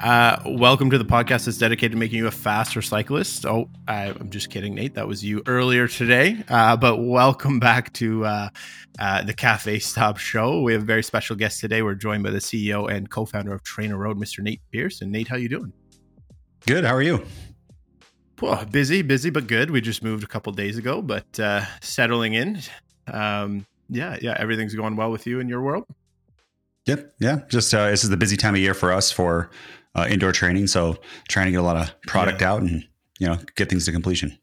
Uh, welcome to the podcast that's dedicated to making you a faster cyclist. Oh, I, am just kidding, Nate. That was you earlier today. Uh, but welcome back to uh, uh, the Cafe Stop Show. We have a very special guest today. We're joined by the CEO and co-founder of Trainer Road, Mr. Nate Pearson. And Nate, how you doing? Good. How are you? Well, busy, busy, but good. We just moved a couple days ago, but uh, settling in. Um, yeah, yeah, everything's going well with you in your world. Yep. Yeah. Just uh, this is the busy time of year for us for uh, indoor training. So trying to get a lot of product yeah. out and you know get things to completion.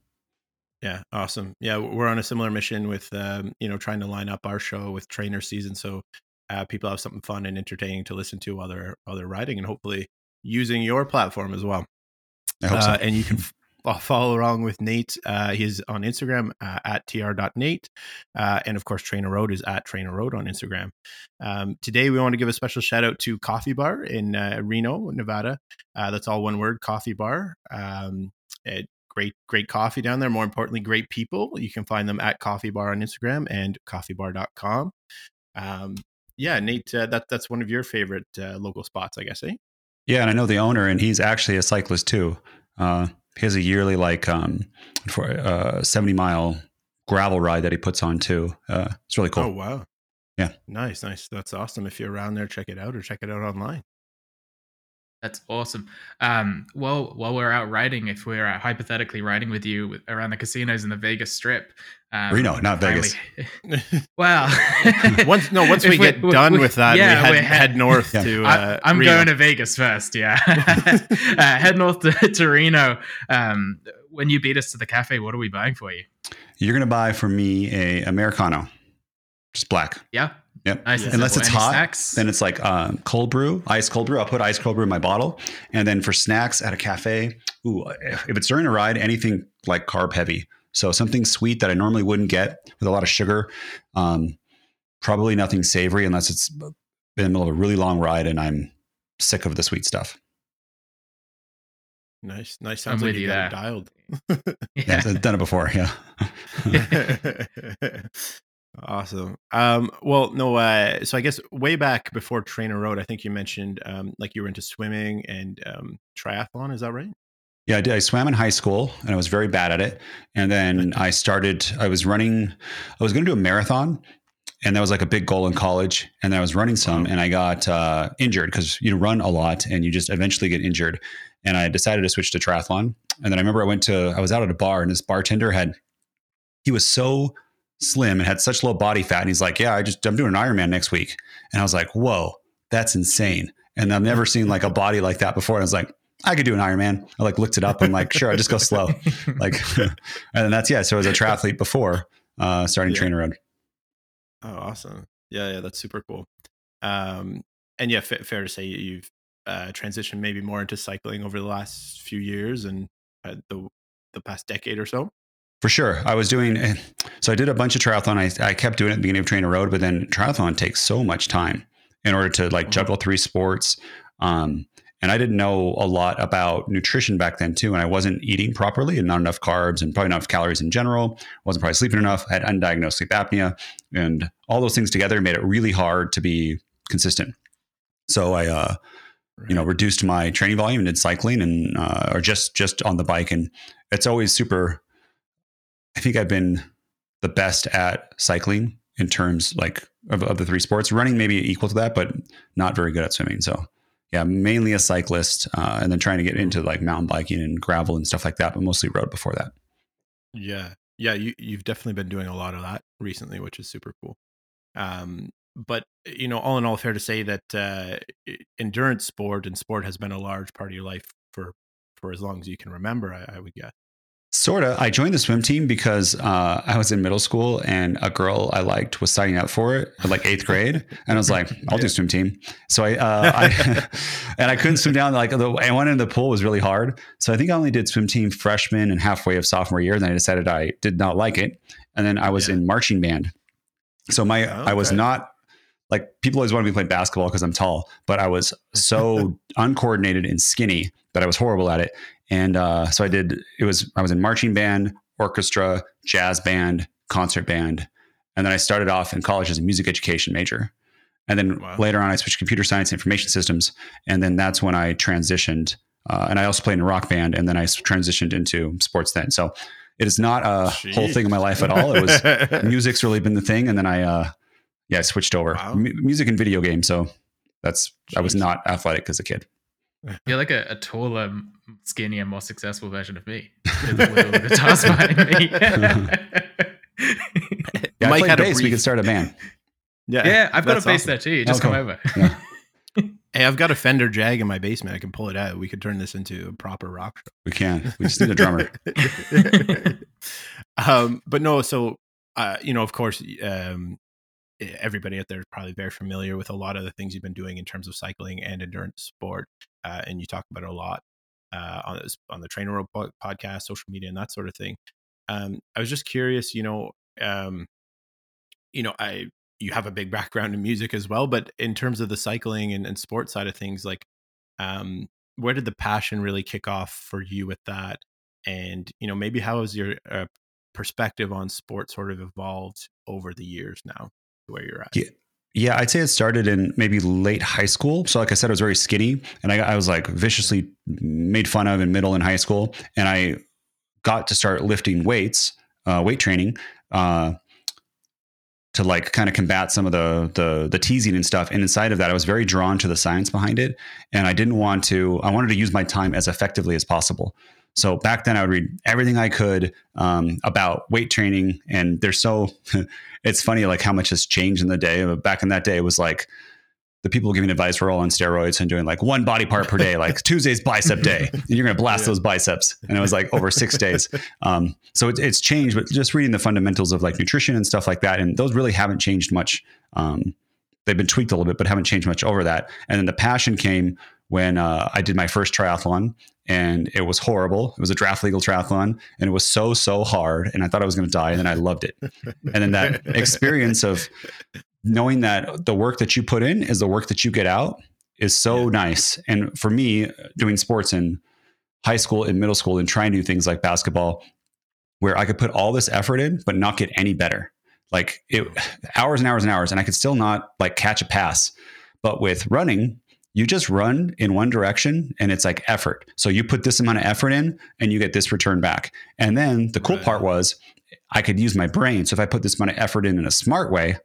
Yeah, awesome. Yeah, we're on a similar mission with um, you know trying to line up our show with trainer season, so uh, people have something fun and entertaining to listen to while they're while they're riding, and hopefully using your platform as well. I hope so. Uh, and you can follow along with Nate. Uh, he's on Instagram uh, at tr.nate. Uh, and of course, Trainer Road is at Trainer Road on Instagram. Um, today, we want to give a special shout out to Coffee Bar in uh, Reno, Nevada. Uh, that's all one word Coffee Bar. Um, it, great, great coffee down there. More importantly, great people. You can find them at Coffee Bar on Instagram and coffeebar.com. Um, yeah, Nate, uh, that, that's one of your favorite local spots, I guess, eh? Yeah, and I know the owner, and he's actually a cyclist too. Uh, he has a yearly like um for uh 70 mile gravel ride that he puts on too. Uh, it's really cool. Oh wow. Yeah. Nice, nice. That's awesome. If you're around there, check it out or check it out online. That's awesome. Um, well, while we're out riding, if we're uh, hypothetically riding with you around the casinos in the Vegas Strip, um, Reno, not Vegas. well, once no, once we, get we, done we, with that, yeah, we head, head north yeah. to. Uh, I, am going to Vegas first. Yeah, uh, head north to, to Reno. Um, when you beat us to the cafe, what are we buying for you? You're going to buy for me a americano, just black. Yeah, Yep. Nice. Unless it's hot, snacks? then it's like um, cold brew, ice cold brew. I'll put ice cold brew in my bottle, and then for snacks at a cafe, ooh, if it's during a ride, anything like carb heavy. So something sweet that I normally wouldn't get with a lot of sugar. Um, probably nothing savory unless it's in the middle of a really long ride and I'm sick of the sweet stuff. Nice, nice. Sounds I'm like you got dialed. yeah, I've done it before. Yeah. Awesome. Um, well, no, uh, so I guess way back before TrainerRoad, I think you mentioned um, like you were into swimming and um, triathlon. Is that right? Yeah, I did. I swam in high school and I was very bad at it. And then I started, I was running, I was going to do a marathon and that was like a big goal in college. And then I was running some and I got uh, injured because you run a lot and you just eventually get injured. And I decided to switch to triathlon. And then I remember I went to, I was out at a bar and this bartender had, he was so slim and had such low body fat. And he's like, Yeah, I just, I'm doing an Ironman next week. And I was like, Whoa, that's insane. And I've never seen like a body like that before. And I was like, I could do an Ironman. I like looked it up. I'm like, sure, I just go slow. like, and that's, yeah. So I was a triathlete before uh, starting yeah. TrainerRoad. Oh, awesome. Yeah. Yeah. That's super cool. Um, and yeah, f- fair to say you've uh, transitioned maybe more into cycling over the last few years and uh, the, the past decade or so. For sure. I was doing, eh, so I did a bunch of triathlon. I, I kept doing it at the beginning of training TrainerRoad, but then triathlon takes so much time in order to like mm-hmm. juggle three sports. Um, and I didn't know a lot about nutrition back then too. And I wasn't eating properly and not enough carbs and probably not enough calories in general. Wasn't probably sleeping enough. I had undiagnosed sleep apnea and all those things together made it really hard to be consistent. So I, uh, right. you know, reduced my training volume and did cycling and, uh, or just, just on the bike. And it's always super I think I've been the best at cycling in terms like of, of, the three sports. Running maybe equal to that, but not very good at swimming. So yeah, mainly a cyclist, uh, and then trying to get into like mountain biking and gravel and stuff like that, but mostly road before that. Yeah, yeah, you you've definitely been doing a lot of that recently, which is super cool. Um, but you know, all in all, fair to say that uh, endurance sport and sport has been a large part of your life for for as long as you can remember. I, I would guess. Sort of. I joined the swim team because uh, I was in middle school and a girl I liked was signing up for it at like eighth grade, and I was like, "I'll do swim team." So I, uh, I and I couldn't swim down. Like the, I went in the pool was really hard, so I think I only did swim team freshman and halfway of sophomore year. And then I decided I did not like it, and then I was yeah. in marching band. So my okay. I was not like people always want me to play basketball because I'm tall, but I was so uncoordinated and skinny that I was horrible at it. And uh, so I did, it was, I was in marching band, orchestra, jazz band, concert band. And then I started off in college as a music education major. And then Wow. later on, I switched computer science, information systems, and then that's when I transitioned. Uh, and I also played in a rock band, and then I transitioned into sports. Then, so it is not a whole thing in my life at all. It was music's really been the thing, and then I, uh, yeah, I switched over Wow. M- music and video games. So that's I was not athletic as a kid. You're like a, a taller, skinnier, more successful version of me. With, with all the guitars behind me. Yeah, Mike I had played a bass. We brief- could start a band. yeah, yeah, I've got a bass awesome. there too. Just Oh, come cool. over. Yeah. Hey, I've got a Fender Jag in my basement. I can pull it out. We could turn this into a proper rock show. We can. We just need a drummer. um, but no, so uh, you know, of course, um, everybody out there is probably very familiar with a lot of the things you've been doing in terms of cycling and endurance sport, uh, and you talk about it a lot uh, on on the Trainer po- podcast, social media, and that sort of thing. Um, I was just curious, you know, um, you know, I you have a big background in music as well, but in terms of the cycling and, and sports side of things, like, um, where did the passion really kick off for you with that? And you know, maybe how has your uh, perspective on sport sort of evolved over the years now where you're at? Yeah. Yeah, I'd say it started in maybe late high school. So, like I said, I was very skinny, and I, I was like viciously made fun of in middle and high school. And I got to start lifting weights, uh, weight training, uh, to like kind of combat some of the the the teasing and stuff. And inside of that, I was very drawn to the science behind it, and I didn't want to. I wanted to use my time as effectively as possible. So back then, I would read everything I could um, about weight training, and there's so it's funny like how much has changed in the day. But back in that day, it was like the people giving advice were all on steroids and doing like one body part per day, like Tuesday's bicep day, and you're going to blast Yeah. those biceps. And it was like over six days. Um, so it, it's changed, but just reading the fundamentals of like nutrition and stuff like that, and those really haven't changed much. Um, they've been tweaked a little bit, but haven't changed much over that. And then the passion came when uh, I did my first triathlon, and it was horrible. It was a draft legal triathlon, and it was so so hard, and I thought I was going to die, and then I loved it. And then that experience of knowing that the work that you put in is the work that you get out is so Yeah. nice. And for me, doing sports in high school and middle school and trying to do things like basketball, where I could put all this effort in but not get any better. Like it hours and hours and hours, and I could still not like catch a pass. But with running, you just run in one direction and it's like effort. So you put this amount of effort in and you get this return back. And then the cool Right. part was I could use my brain. So if I put this amount of effort in in a smart way,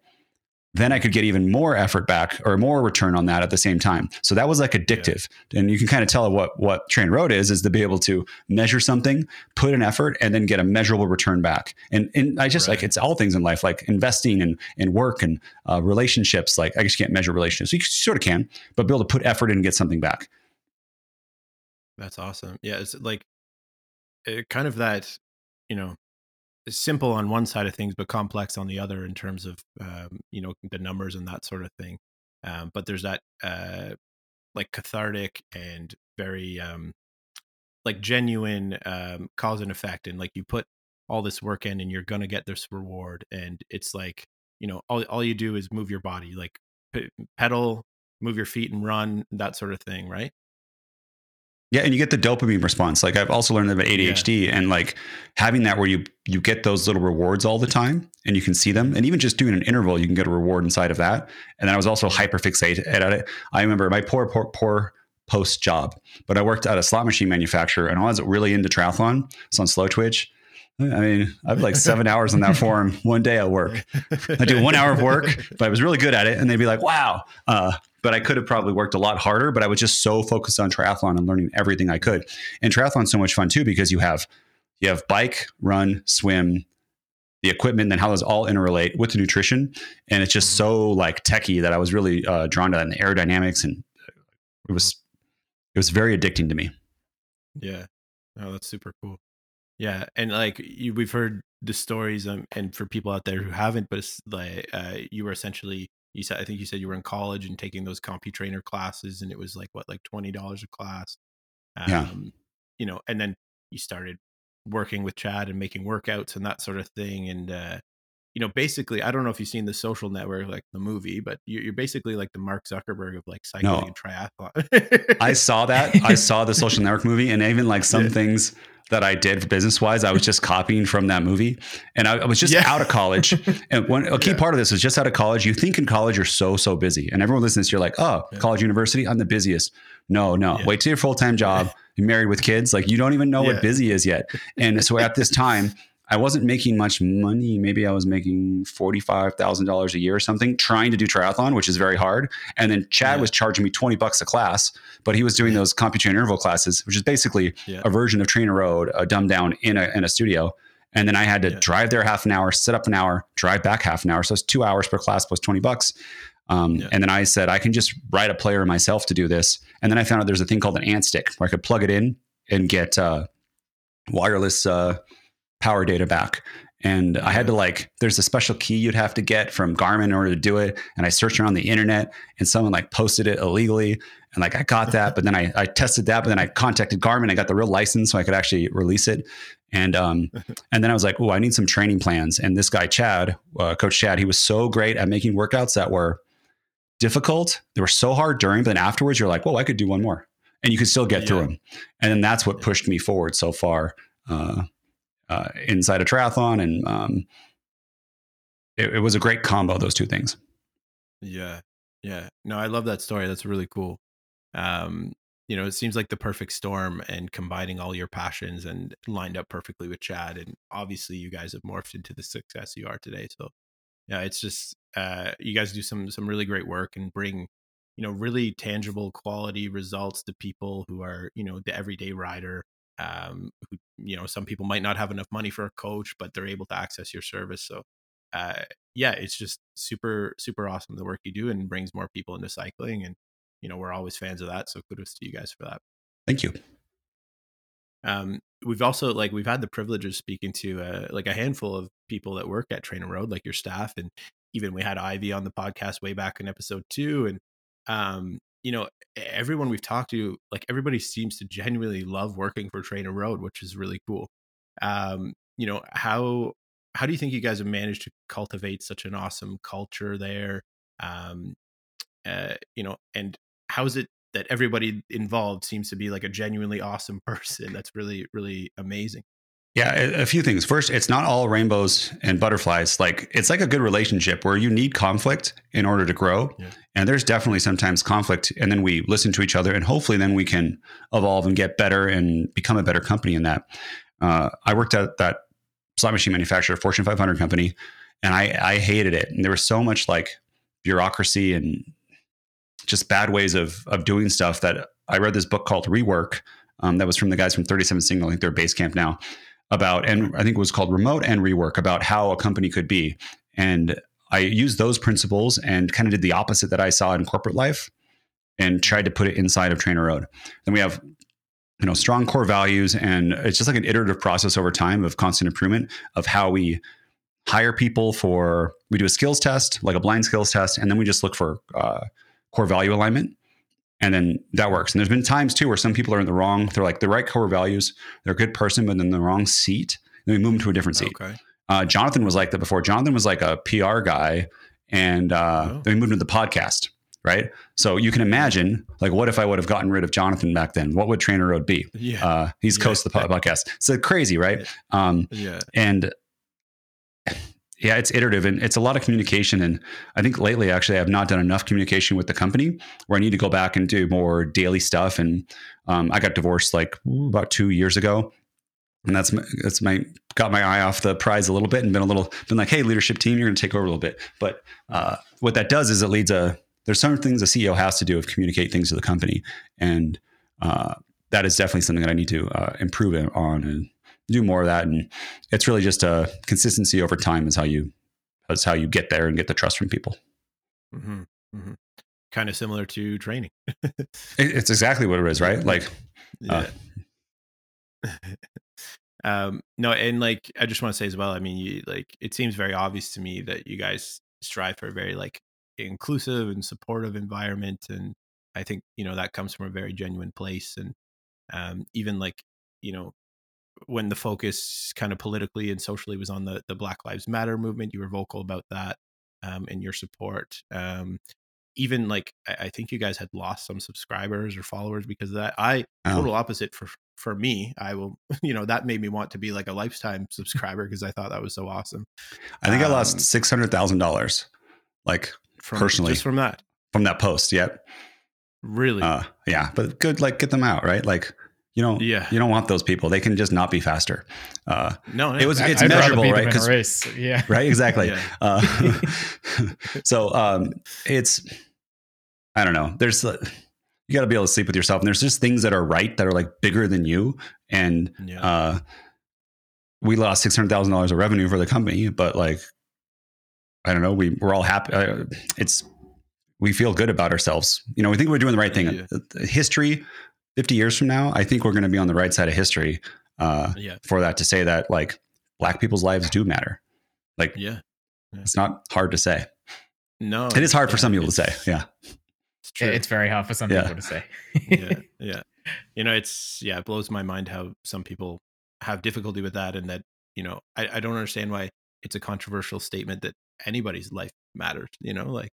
then I could get even more effort back or more return on that at the same time. So that was like addictive. And you can kind of tell what what Train Road is is to be able to measure something, put an effort, and then get a measurable return back. And and I just like it's all things in life, like investing and and work and uh, relationships. Like I just can't measure relationships. You sort of can, but be able to put effort in and get something back. That's awesome. Yeah, it's like it, kind of that, you know, simple on one side of things, but complex on the other in terms of, um, you know, the numbers and that sort of thing. Um, but there's that, uh, like cathartic and very, um, like genuine um, cause and effect, and like you put all this work in, and you're gonna get this reward, and it's like, you know, all all you do is move your body, like p- pedal, move your feet, and run, that sort of thing, right? Yeah, and you get the dopamine response. Like I've also learned about ADHD and like having that where you you get those little rewards all the time and you can see them. And even just doing an interval, you can get a reward inside of that. And then I was also hyper fixated at it. I remember my poor poor poor post job, but I worked at a slot machine manufacturer and I was really into triathlon. It's on Slowtwitch. I mean, I have like seven hours on that forum one day at work. I do one hour of work, but I was really good at it. And they'd be like, wow. Uh, but I could have probably worked a lot harder, but I was just so focused on triathlon and learning everything I could. And triathlon's so much fun too, because you have, you have bike, run, swim, the equipment, then how those all interrelate with the nutrition. And it's just so like techie that I was really uh, drawn to that and the aerodynamics. And it was, it was very addicting to me. Yeah. Oh, that's super cool. Yeah, and like you, we've heard the stories, um, and for people out there who haven't, but it's like uh, you were essentially, you said, I think you said you were in college and taking those CompuTrainer classes, and it was like what, like twenty dollars a class. Um, Yeah. You know, and then you started working with Chad and making workouts and that sort of thing, and uh, you know, basically, I don't know if you've seen the Social Network, like the movie, but you're, you're basically like the Mark Zuckerberg of like cycling No. and triathlon. I saw that. I saw the social network movie and even like some Yeah. things that I did business wise. I was just copying from that movie, and I, I was just Yeah. out of college. and one a key Yeah. part of this was just out of college. You think in college you're so so busy, and everyone listens. You're like, oh, Yeah. college, university, I'm the busiest. No, no, wait till your full time job. You're married with kids. Like you don't even know what busy is yet. And so at this time. I wasn't making much money. Maybe I was making forty-five thousand dollars a year or something, trying to do triathlon, which is very hard. And then Chad Yeah. was charging me twenty bucks a class, but he was doing those CompuTrain interval classes, which is basically Yeah. a version of Trainer Road, a dumbed down in a in a studio. And then I had to Yeah. drive there half an hour, sit up an hour, drive back half an hour. So it's two hours per class plus twenty bucks. Um, Yeah. And then I said I can just write a player myself to do this. And then I found out there's a thing called an ANT stick where I could plug it in and get uh, wireless uh, power data back. And I had to like, there's a special key you'd have to get from Garmin in order to do it. And I searched around the internet and someone like posted it illegally. And like I got that, but then I, I tested that, but then I contacted Garmin. I got the real license so I could actually release it. And um, and then I was like, oh, I need some training plans. And this guy Chad, uh, Coach Chad, he was so great at making workouts that were difficult. They were so hard during, but then afterwards you're like, whoa, I could do one more, and you could still get through them. And then that's what pushed me forward so far uh, uh, inside a triathlon, and um, it, it was a great combo. Those two things. Yeah. Yeah. No, I love that story. That's really cool. Um, you know, it seems like the perfect storm and combining all your passions and lined up perfectly with Chad. And obviously you guys have morphed into the success you are today. So yeah, it's just uh you guys do some some really great work and bring, you know, really tangible quality results to people who are, you know, the everyday rider. Um, who, you know, some people might not have enough money for a coach, but they're able to access your service. So uh yeah, it's just super, super awesome the work you do and brings more people into cycling. And, you know, we're always fans of that. So kudos to you guys for that. Thank you. Um, we've also like we've had the privilege of speaking to uh, like a handful of people that work at Trainer Road, like your staff, and even we had Ivy on the podcast way back in episode two, and um, you know, everyone we've talked to, like everybody seems to genuinely love working for Train Trainer Road, which is really cool. Um, you know, how how do you think you guys have managed to cultivate such an awesome culture there? Um, uh, you know, and how is it that everybody involved seems to be like a genuinely awesome person? That's really, really amazing. Yeah, a, few things. First, it's not all rainbows and butterflies. Like it's like a good relationship where you need conflict in order to grow. Yeah. And there's definitely sometimes conflict, and then we listen to each other, and hopefully, then we can evolve and get better and become a better company in that. Uh, I worked at that slot machine manufacturer, Fortune 500 company, and I I hated it. And there was so much like bureaucracy and just bad ways of of doing stuff that I read this book called Rework. Um, that was from the guys from 37 Signal. I think they're Basecamp now about, and I think it was called Remote and Rework about how a company could be. And I used those principles and kind of did the opposite that I saw in corporate life and tried to put it inside of Trainer Road. Then we have, you know, strong core values, and it's just like an iterative process over time of constant improvement of how we hire people for. We do a skills test, like a blind skills test, and then we just look for uh, core value alignment and then that works. And there's been times too where some people are in the wrong. They're like the right core values. They're a good person, but in the wrong seat. Then we move them to a different seat. Okay. Uh, Jonathan was like that before. Jonathan was like a PR guy, and uh, Oh. then we moved into the podcast. Right. So you can imagine, like, what if I would have gotten rid of Jonathan back then? What would Trainer Road be? Yeah. Uh, he's Yeah. coast of the podcast. So crazy, right? Um, yeah. and yeah, it's iterative and it's a lot of communication. And I think lately, actually, I have not done enough communication with the company where I need to go back and do more daily stuff. And um, I got divorced like about two years ago. And that's my, that's my got my eye off the prize a little bit and been a little been like, hey, leadership team, you're going to take over a little bit. But uh, what that does is it leads a there's certain things a CEO has to do of communicate things to the company, and uh, that is definitely something that I need to uh, improve on and do more of that. And it's really just a consistency over time is how you that's how you get there and get the trust from people. Mm-hmm. Mm-hmm. Kind of similar to training. It- It's exactly what it is, right? Like Uh, yeah. um, no, and like I just want to say as well. I mean, you like it seems very obvious to me that you guys strive for a very like inclusive and supportive environment, and I think you know that comes from a very genuine place. And um, even like you know when the focus kind of politically and socially was on the the Black Lives Matter movement, you were vocal about that um, and your support. Um, even like I, I think you guys had lost some subscribers or followers because of that. I Oh. total opposite for for me. I will, you know, that made me want to be like a lifetime subscriber because I thought that was so awesome. I think I Um, lost six hundred thousand dollars, like From Personally. just from that, from that post. Yep. really, Uh, yeah, but good. Like get them out, right? Like you don't. Yeah. You don't want those people. They can just not be faster. Uh, no, no, it was- it's I'd measurable, right? in a 'Cause- race. Yeah. right. Exactly. Yeah. Uh, so um, it's. I don't know. There's. uh, You got to be able to sleep with yourself, and there's just things that are right that are like bigger than you, and yeah, uh, we lost six hundred thousand dollars of revenue for the company, but like, I don't know, we we're all happy. Uh, it's we feel good about ourselves. You know, we think we're doing the right thing. Yeah. Uh, History, fifty years from now, I think we're going to be on the right side of history uh, yeah, for that to say that like black people's lives do matter. Like, yeah. it's not hard to say. No, It is hard for some people to say. Yeah, It's true. It's very hard for some Yeah. people to say. yeah, yeah. You know, it's yeah, it blows my mind how some people have difficulty with that, and that you know, I, I don't understand why it's a controversial statement that anybody's life matters. You know, like,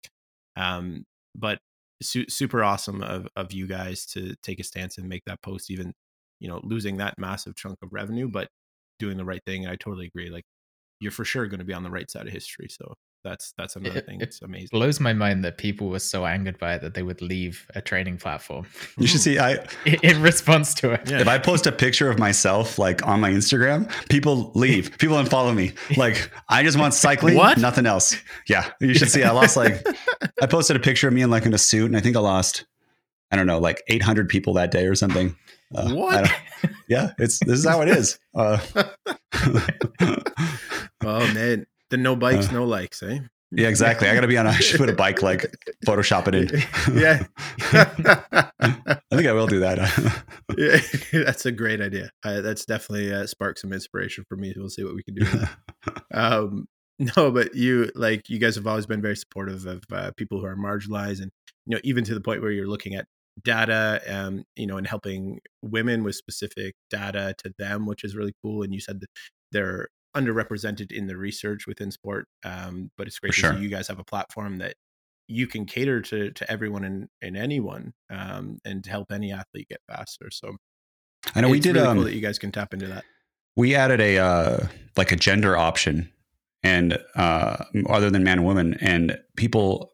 um, but su- super awesome of of you guys to take a stance and make that post, even you know, losing that massive chunk of revenue, but doing the right thing. And I totally agree. Like, you're for sure going to be on the right side of history. So that's that's another It- thing. It's amazing. blows my mind that people were so angered by it that they would leave a training platform you should see. I in- in response to it. Yeah. if I post a picture of myself like on my Instagram, people leave. People unfollow me. Like I just want cycling, What? nothing else. Yeah, you should see. I lost like I posted a picture of me in like in a suit, and I think I lost I don't know like 800 people that day or something. Uh, What? yeah, it's this is how it is. Uh, oh man, the no bikes, no likes, eh? yeah, exactly. I got to be on. I should put a bike like Photoshop it in. yeah. I think I will do that. yeah, that's a great idea. Uh, that's definitely uh, sparked some inspiration for me. We'll see what we can do. Um, no, but you like you guys have always been very supportive of uh, people who are marginalized, and you know even to the point where you're looking at data, um, you know, and helping women with specific data to them, which is really cool. And you said that they're underrepresented in the research within sport, um, but it's great For to sure. see you guys have a platform that you can cater to to everyone and, and anyone um, and help any athlete get faster. So I know we did. really um, cool that you guys can tap into that. we added a uh, like a gender option and uh, other than man and woman and people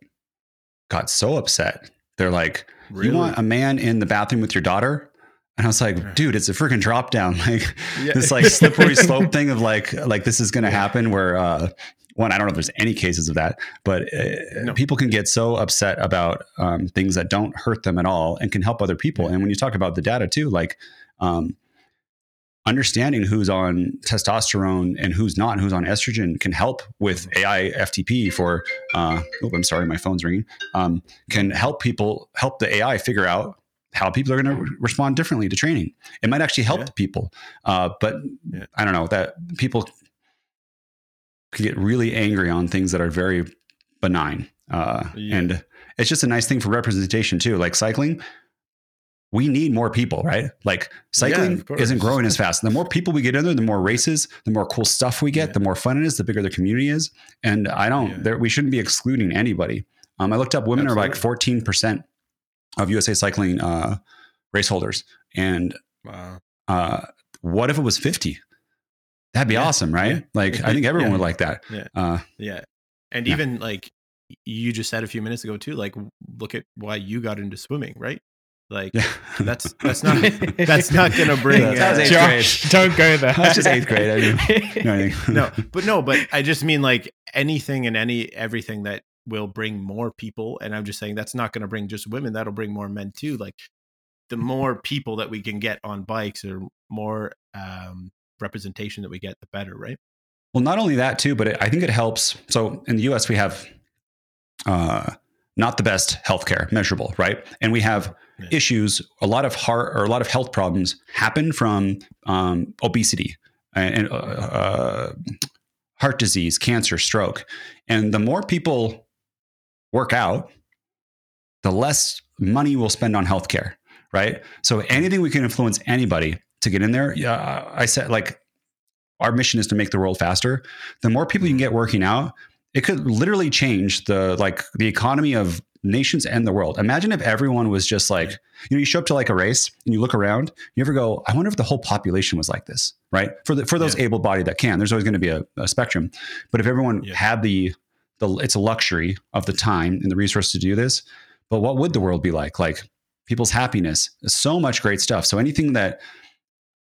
got so upset they're like you want a man in the bathroom with your daughter and i was like dude it's a freaking drop down. Like Yeah. this like slippery slope thing of like like this is going to happen where uh one i don't know if there's any cases of that but uh, No. people can get so upset about um, things that don't hurt them at all and can help other people. And when you talk about the data too like um, understanding who's on testosterone and who's not and who's on estrogen can help with AI FTP for uh oh I'm sorry my phone's ringing um can help people help the AI figure out how people are going to respond differently to training. It might actually help Yeah. people. Uh but Yeah. I don't know that people could get really angry on things that are very benign. Uh Yeah. and it's just a nice thing for representation too. Like cycling we need more people, right? Like cycling isn't growing as fast. The more people we get in there, the more races, the more cool stuff we get, the more fun it is, the bigger the community is. And I don't, there, we shouldn't be excluding anybody. Um, I looked up women are like 14% of USA cycling uh, race holders. And Wow. uh, what if it was 50? That'd be Yeah. awesome, right? Yeah. Like, I think everyone Yeah. would like that. Yeah. Uh, Yeah. And even like you just said a few minutes ago too, like look at why you got into swimming, right? Like yeah. that's that's not that's not gonna bring That uh, Josh, don't go there. That's just eighth grade. I mean, you I mean? no, but no, but I just mean like anything and any everything that will bring more people. And I'm just saying that's not going to bring just women. That'll bring more men too. Like the more people that we can get on bikes or more um, representation that we get, the better, right? Well, not only that too, but it, I think it helps. So in the U.S., we have uh, not the best healthcare measurable, right? And we have Yeah. issues. A lot of heart or a lot of health problems happen from um, obesity and uh, uh, heart disease, cancer, stroke. And the more people work out, the less money we'll spend on healthcare, right? So anything we can influence anybody to get in there. Yeah, I said like our mission is to make the world faster. The more people you can get working out, it could literally change the like the economy of nations and the world. Imagine if everyone was just like, you know, you show up to like a race and you look around, you ever go, I wonder if the whole population was like this, right? For the, for those Yeah. able-bodied that can, there's always going to be a, a spectrum. But if everyone Yeah. had the the it's a luxury of the time and the resource to do this, but what would the world be like? Like people's happiness, so much great stuff. So anything that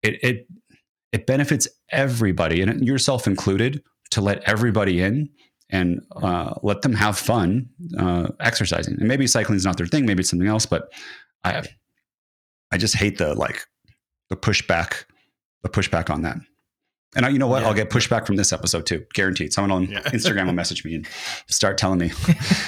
it it it benefits everybody and yourself included to let everybody in and uh, let them have fun uh, exercising. And maybe cycling is not their thing. Maybe it's something else. But I, I just hate the like the pushback, the pushback on that. And I, you know what? Yeah. I'll get pushback from this episode too, guaranteed. Someone on Yeah. Instagram will message me and start telling me.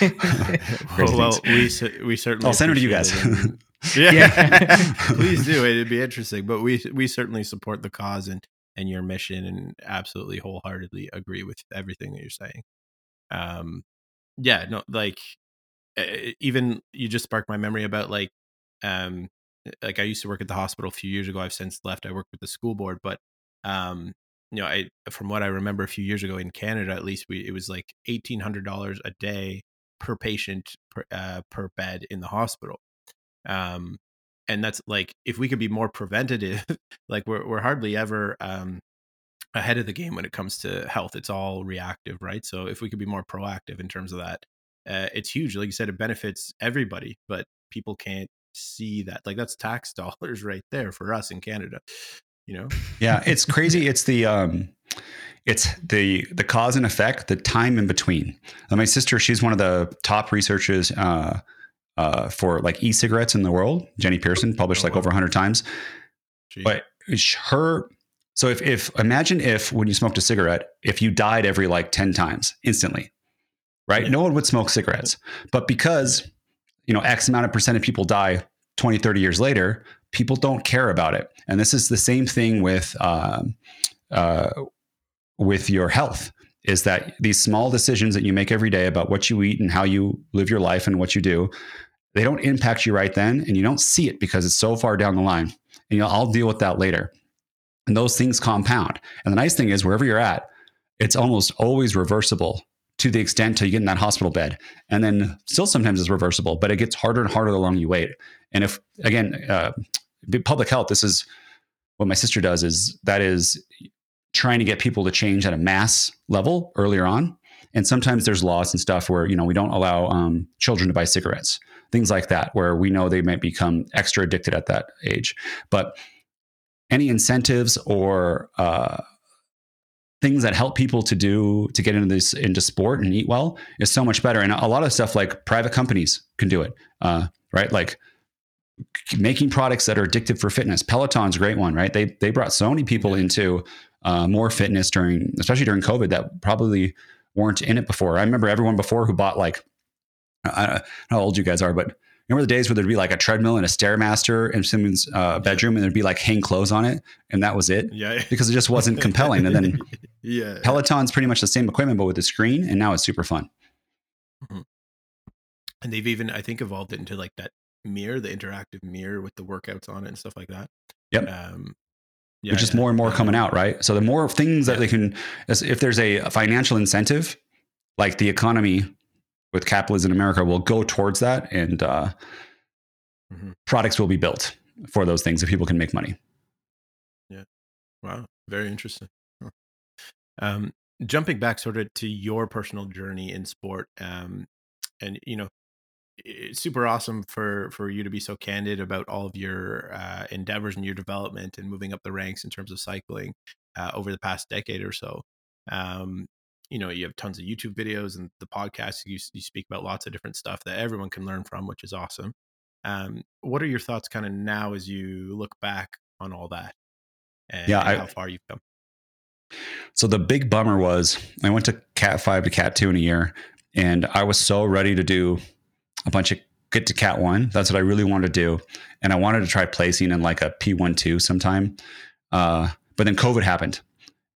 Crazy well, we we certainly. I'll send it to you guys. Yeah, Yeah. please do. It'd be interesting, but we we certainly support the cause and and your mission, and absolutely wholeheartedly agree with everything that you're saying. Um, yeah, no, like even you just sparked my memory about like um like I used to work at the hospital a few years ago. I've since left. I work with the school board, but um you know, I from what I remember a few years ago in Canada, at least we it was like eighteen hundred dollars a day per patient per, uh, per bed in the hospital. Um, and that's like if we could be more preventative, like we're we're hardly ever um ahead of the game when it comes to health. It's all reactive, right? So if we could be more proactive in terms of that, uh, it's huge. Like you said, it benefits everybody, but people can't see that. Like that's tax dollars right there for us in Canada. You know? yeah, it's crazy. It's the um, it's the the cause and effect, the time in between. Uh, my sister, she's one of the top researchers uh, uh, for like e-cigarettes in the world. Jenny Pearson published Oh, like wow. over 100 times. Gee. But her, so if if imagine if when you smoked a cigarette, if you died every like 10 times instantly, right? Yeah. No one would smoke cigarettes. But because you know X amount of percent of people die 20, 30 years later, people don't care about it. And this is the same thing with um, uh, with your health. Is that these small decisions that you make every day about what you eat and how you live your life and what you do, they don't impact you right then, and you don't see it because it's so far down the line. And you know, I'll deal with that later. And those things compound. And the nice thing is, wherever you're at, it's almost always reversible to the extent till you get in that hospital bed. And then still sometimes it's reversible, but it gets harder and harder the longer you wait. And if again, uh, public health, this is what my sister does is that is trying to get people to change at a mass level earlier on. And sometimes there's laws and stuff where you know we don't allow um, children to buy cigarettes, things like that, where we know they might become extra addicted at that age. But any incentives or uh, things that help people to do to get into this into sport and eat well is so much better. And a lot of stuff like private companies can do it, uh, right? Like making products that are addictive for fitness. Peloton's a great one, right? They they brought so many people into uh, more fitness during, especially during COVID, that probably weren't in it before. I remember everyone before who bought like, I don't know how old you guys are, but remember the days where there'd be like a treadmill and a stairmaster in someone's uh, bedroom, and there'd be like hang clothes on it, and that was it Yeah. because it just wasn't compelling. And then yeah. Peloton's pretty much the same equipment, but with a screen, and now it's super fun. and they've even I think evolved it into like that mirror, the interactive mirror with the workouts on it and stuff like that. Yep. Um, There's just more and more yeah. coming out, right? So the more things that they can, as- if there's a financial incentive, like the economy with capitalism in America will go towards that, and uh, Mhm. products will be built for those things if people can make money. Yeah. Wow, very interesting. Huh. Um, jumping back sort of to your personal journey in sport, um, and you know, it's super awesome for for you to be so candid about all of your uh, endeavors and your development and moving up the ranks in terms of cycling uh, over the past decade or so. Um, you know, you have tons of YouTube videos and the podcast. You you speak about lots of different stuff that everyone can learn from, which is awesome. Um, what are your thoughts kind of now as you look back on all that? And, Yeah, I- how far you've come. So the big bummer was I went to Cat five to Cat two in a year, and I was so ready to do a bunch of get to Cat one. That's what I really wanted to do, and I wanted to try placing in like a P one two sometime. Uh, but then COVID happened.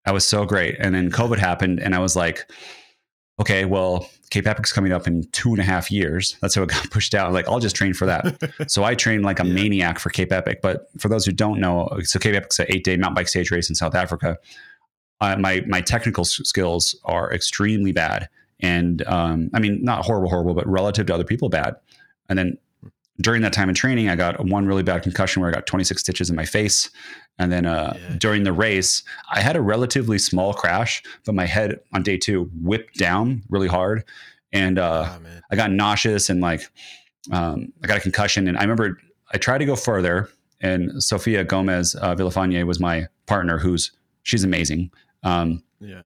I was so great, and then COVID happened, and I was like, okay, well, Cape Epic's coming up in two and a half years. That's how it got pushed out. Like I'll just train for that. So I trained like a Yeah. maniac for Cape Epic. But for those who don't know, so Cape Epic's an eight day mountain bike stage race in South Africa. Uh, my my technical skills are extremely bad, and um, I mean, not horrible, horrible, but relative to other people, bad. And then during that time in training, I got one really bad concussion where I got 26 stitches in my face. And then uh, yeah. during the race, I had a relatively small crash, but my head on day two whipped down really hard, and uh, oh, I got nauseous and like um, I got a concussion. And I remember I tried to go further, and Sofia Gomez uh, Villafañe was my partner, who's she's amazing. Um, yeah.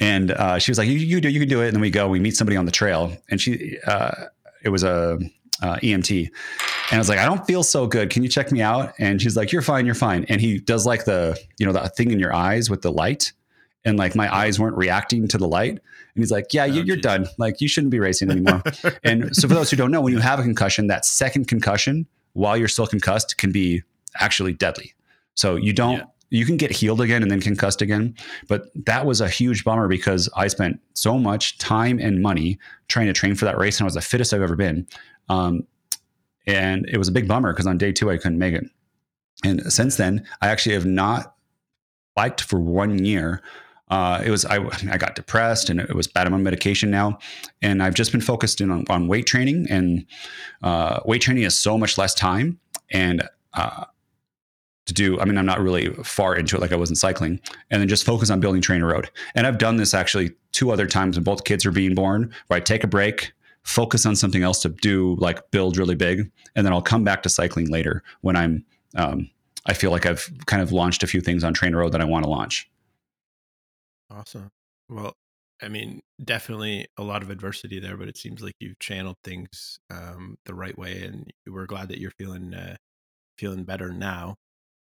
And uh, she was like, "You, you do, you can do it." And then we go, we meet somebody on the trail, and she, uh, it was a uh, EMT. And I was like, I don't feel so good. Can you check me out? And she's like, You're fine, you're fine. And he does like the, you know, the thing in your eyes with the light. And like my eyes weren't reacting to the light. And he's like, Yeah, oh, you're, done. Like you shouldn't be racing anymore. and so for those who don't know, when you have a concussion, that second concussion while you're still concussed can be actually deadly. So you don't yeah you can get healed again and then concussed again. But that was a huge bummer because I spent so much time and money trying to train for that race, and I was the fittest I've ever been. Um, and it was a big bummer because on day two I couldn't make it. And since then, I actually have not biked for one year. Uh, it was I, I got depressed and it was bad. I'm on medication now, and I've just been focused in on, on weight training. And uh, weight training is so much less time, and uh, to do. I mean, I'm not really far into it like I wasn't cycling, and then just focus on building trainer road And I've done this actually two other times when both kids are being born, where I take a break, focus on something else to do, like build really big, and then I'll come back to cycling later when I'm. Um, I feel like I've kind of launched a few things on trainer road that I want to launch. Awesome. Well, I mean, definitely a lot of adversity there, but it seems like you've channeled things um, the right way, and we're glad that you're feeling uh, feeling better now.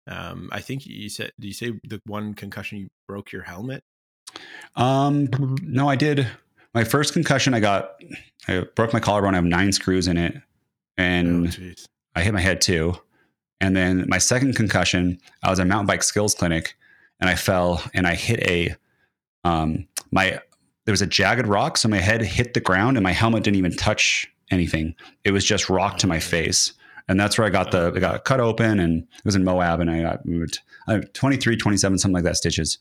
Um, I think you said, do you say the one concussion you broke your helmet? Um, no, I did my first concussion, I got, I broke my collarbone. I have nine screws in it, and oh, I hit my head too. And then my second concussion, I was at mountain bike skills clinic, and I fell and I hit a, um, my there was a jagged rock, so my head hit the ground, and my helmet didn't even touch anything. It was just rock to my face. And that's where I got the, I got cut open and it was in Moab and I got moved, uh, 23, 27, something like that stitches.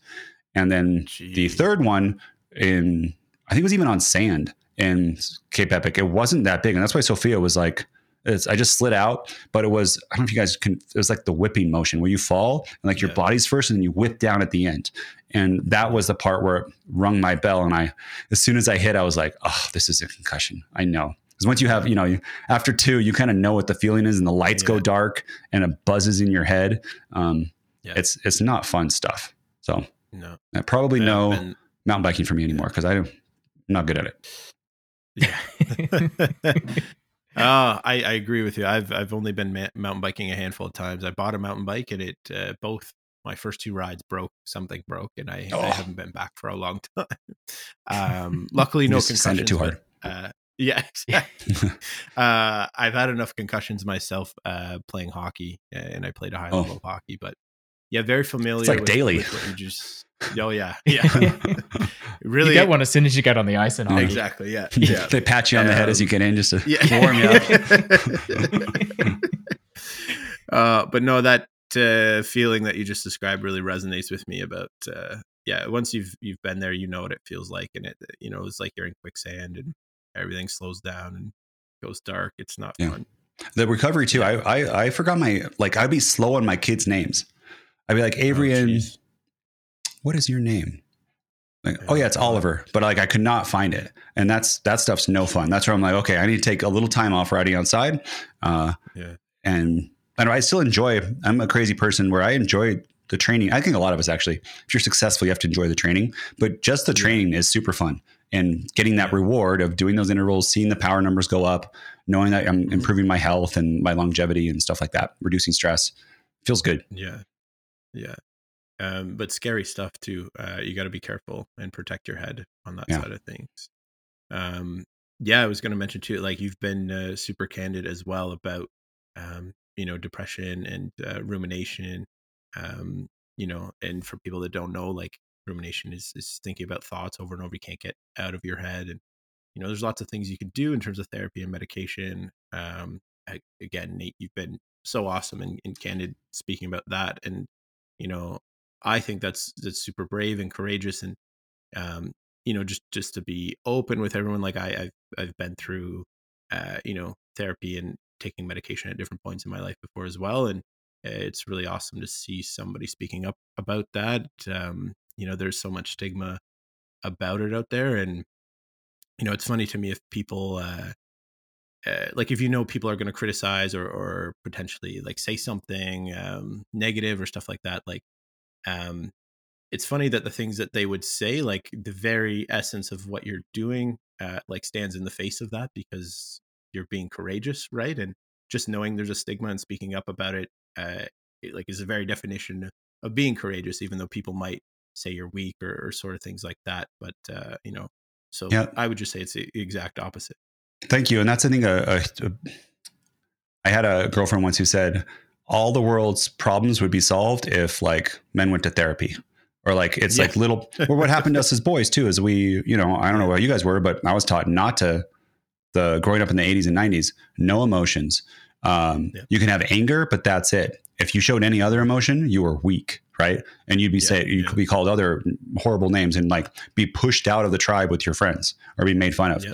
And then Jeez. the third one in I think it was even on sand in Cape Epic. It wasn't that big, and that's why Sofia was like, I just slid out, but it was I don't know if you guys can. It was like the whipping motion where you fall and like yeah. your body's first, and then you whip down at the end. And that was the part where it rung my bell. And I, as soon as I hit, I was like, oh, this is a concussion. I know. Because once you have, you know, you, after two, you kind of know what the feeling is, and the lights yeah. go dark and it buzzes in your head. Um, yeah. It's it's not fun stuff. So no, probably no mountain biking for me anymore because I I'm not good at it. Yeah. Oh, I, I agree with you. I've I've only been ma- mountain biking a handful of times. I bought a mountain bike and it uh, both my first two rides broke. Something broke, and I, oh. I haven't been back for a long time. Um, luckily, no concussions. Send it too hard. But, uh, yeah, exactly. uh, I've had enough concussions myself uh, playing hockey, and I played a high level oh. of hockey. But yeah, very familiar. It's like with, daily. With just Oh yeah, yeah. really, you get one as soon as you get on the ice and hockey. Exactly. Yeah. Yeah. they pat you on um, the head as you get in just to yeah. warm you up. uh, but no, that uh, feeling that you just described really resonates with me. About uh, yeah, once you've you've been there, you know what it feels like, and it you know it's like you're in quicksand and everything slows down and goes dark. It's not yeah. fun. The recovery too. I, I I forgot my like I'd be slow on my kids' names. I'd be like Avery oh, and what is your name? Like, oh yeah, it's Oliver, but like I could not find it, and that's that stuff's no fun. That's where I'm like, okay, I need to take a little time off riding outside. Uh, yeah, and and I still enjoy. I'm a crazy person where I enjoy the training. I think a lot of us actually, if you're successful, you have to enjoy the training. But just the training is super fun, and getting that reward of doing those intervals, seeing the power numbers go up, knowing that I'm mm-hmm. improving my health and my longevity and stuff like that, reducing stress, feels good. Yeah, yeah um, but scary stuff too. Uh, you got to be careful and protect your head on that yeah. side of things. Um, yeah, I was going to mention too, like you've been uh, super candid as well about, um, you know, depression and uh, rumination. Um, you know, and for people that don't know, like rumination is is thinking about thoughts over and over. You can't get out of your head, and you know, there's lots of things you can do in terms of therapy and medication. Um, again, Nate, you've been so awesome and, and candid speaking about that, and you know, I think that's that's super brave and courageous, and um, you know, just just to be open with everyone. Like I, I've I've been through, uh, you know, therapy and taking medication at different points in my life before as well, and it's really awesome to see somebody speaking up about that. Um, you know, there's so much stigma about it out there, and you know, it's funny to me if people. Uh, uh, like if you know people are going to criticize or, or potentially like say something um, negative or stuff like that like um, it's funny that the things that they would say like the very essence of what you're doing uh, like stands in the face of that because you're being courageous right and just knowing there's a stigma and speaking up about it, uh, it like is a very definition of being courageous even though people might say you're weak or, or sort of things like that but uh, you know so yeah. i would just say it's the exact opposite Thank you. And that's I think a, a, a I had a girlfriend once who said all the world's problems would be solved if like men went to therapy or like it's yeah. like little or what happened to us as boys too is we you know i don't know where you guys were but i was taught not to the growing up in the 80s and 90s no emotions um, yeah. you can have anger but that's it if you showed any other emotion you were weak right and you'd be yeah, say you could be called other horrible names and like be pushed out of the tribe with your friends or be made fun of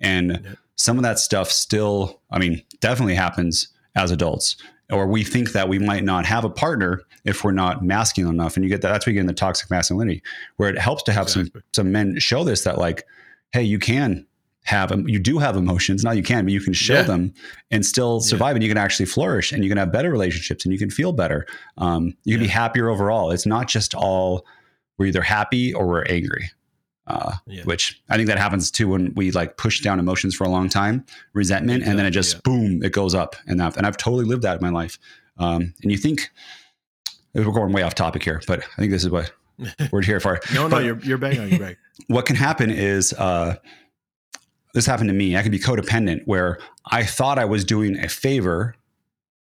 and some of that stuff still, I mean, definitely happens as adults. Or we think that we might not have a partner if we're not masculine enough. And you get that, that's where you get in the toxic masculinity, where it helps to have exactly. some some men show this that like, hey, you can have you do have emotions. Not you can, but you can show yeah. them and still survive, yeah. and you can actually flourish, and you can have better relationships, and you can feel better. Um, you can yeah. be happier overall. It's not just all we're either happy or we're angry uh, which I think that happens too when we like push down emotions for a long time, resentment, and then it just boom, it goes up. And that, and I've totally lived that in my life. Um, and you think we're going way off topic here, but I think this is what we're here for. no, but no, you're you're bang on, you're bang. What can happen is uh, this happened to me. I could be codependent where I thought I was doing a favor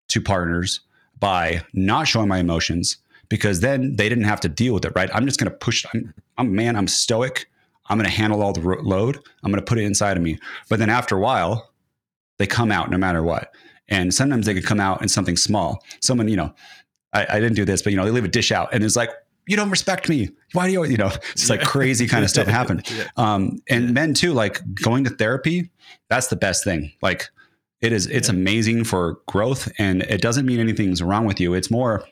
to partners by not showing my emotions because then they didn't have to deal with it, right? I'm just going to push. I'm, I'm man. I'm stoic. I'm going to handle all the load. I'm going to put it inside of me. But then after a while, they come out no matter what. And sometimes they could come out in something small. Someone, you know, I, I didn't do this, but you know, they leave a dish out and it's like, you don't respect me. Why do you, you know, it's like crazy kind of stuff happen. yeah. Um, and men too, like going to therapy, that's the best thing. Like it is, it's amazing for growth and it doesn't mean anything's wrong with you. It's more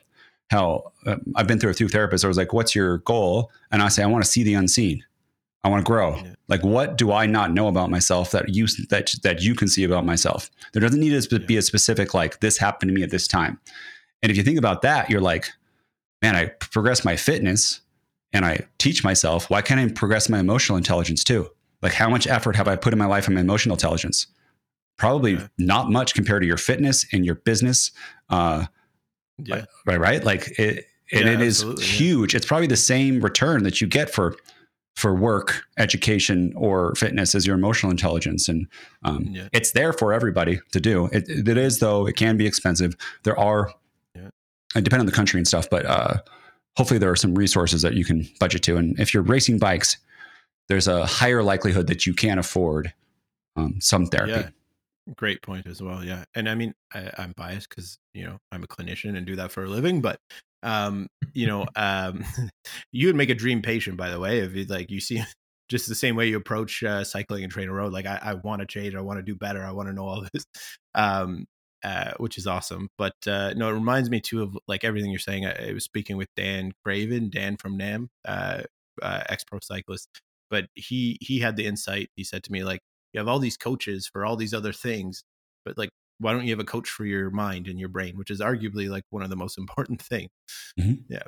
how uh, I've been through a few therapists. I was like, what's your goal? And I say, I want to see the unseen. I want to grow. Yeah. Like, what do I not know about myself that you that that you can see about myself? There doesn't need to be a specific like this happened to me at this time. And if you think about that, you're like, man, I progress my fitness and I teach myself. Why can't I progress my emotional intelligence too? Like, how much effort have I put in my life in my emotional intelligence? Probably yeah. not much compared to your fitness and your business. Uh, yeah. Right. Right. Like it, and yeah, it is huge. Yeah. It's probably the same return that you get for for work, education, or fitness as your emotional intelligence, and um, yeah. it's there for everybody to do. It, it is though; it can be expensive. There are. It depend on the country and stuff, but uh, hopefully there are some resources that you can budget to. And if you're racing bikes, there's a higher likelihood that you can afford um, some therapy. Yeah. Great point as well. Yeah, and I mean, I, I'm biased because you know I'm a clinician and do that for a living, but um you know um you would make a dream patient by the way if you like you see just the same way you approach uh, cycling and trainer road like i, I want to change i want to do better i want to know all this um uh, which is awesome but uh no it reminds me too of like everything you're saying i, I was speaking with dan craven dan from nam uh, uh ex pro cyclist but he he had the insight he said to me like you have all these coaches for all these other things but like why don't you have a coach for your mind and your brain, which is arguably like one of the most important things. Mm-hmm. Yeah.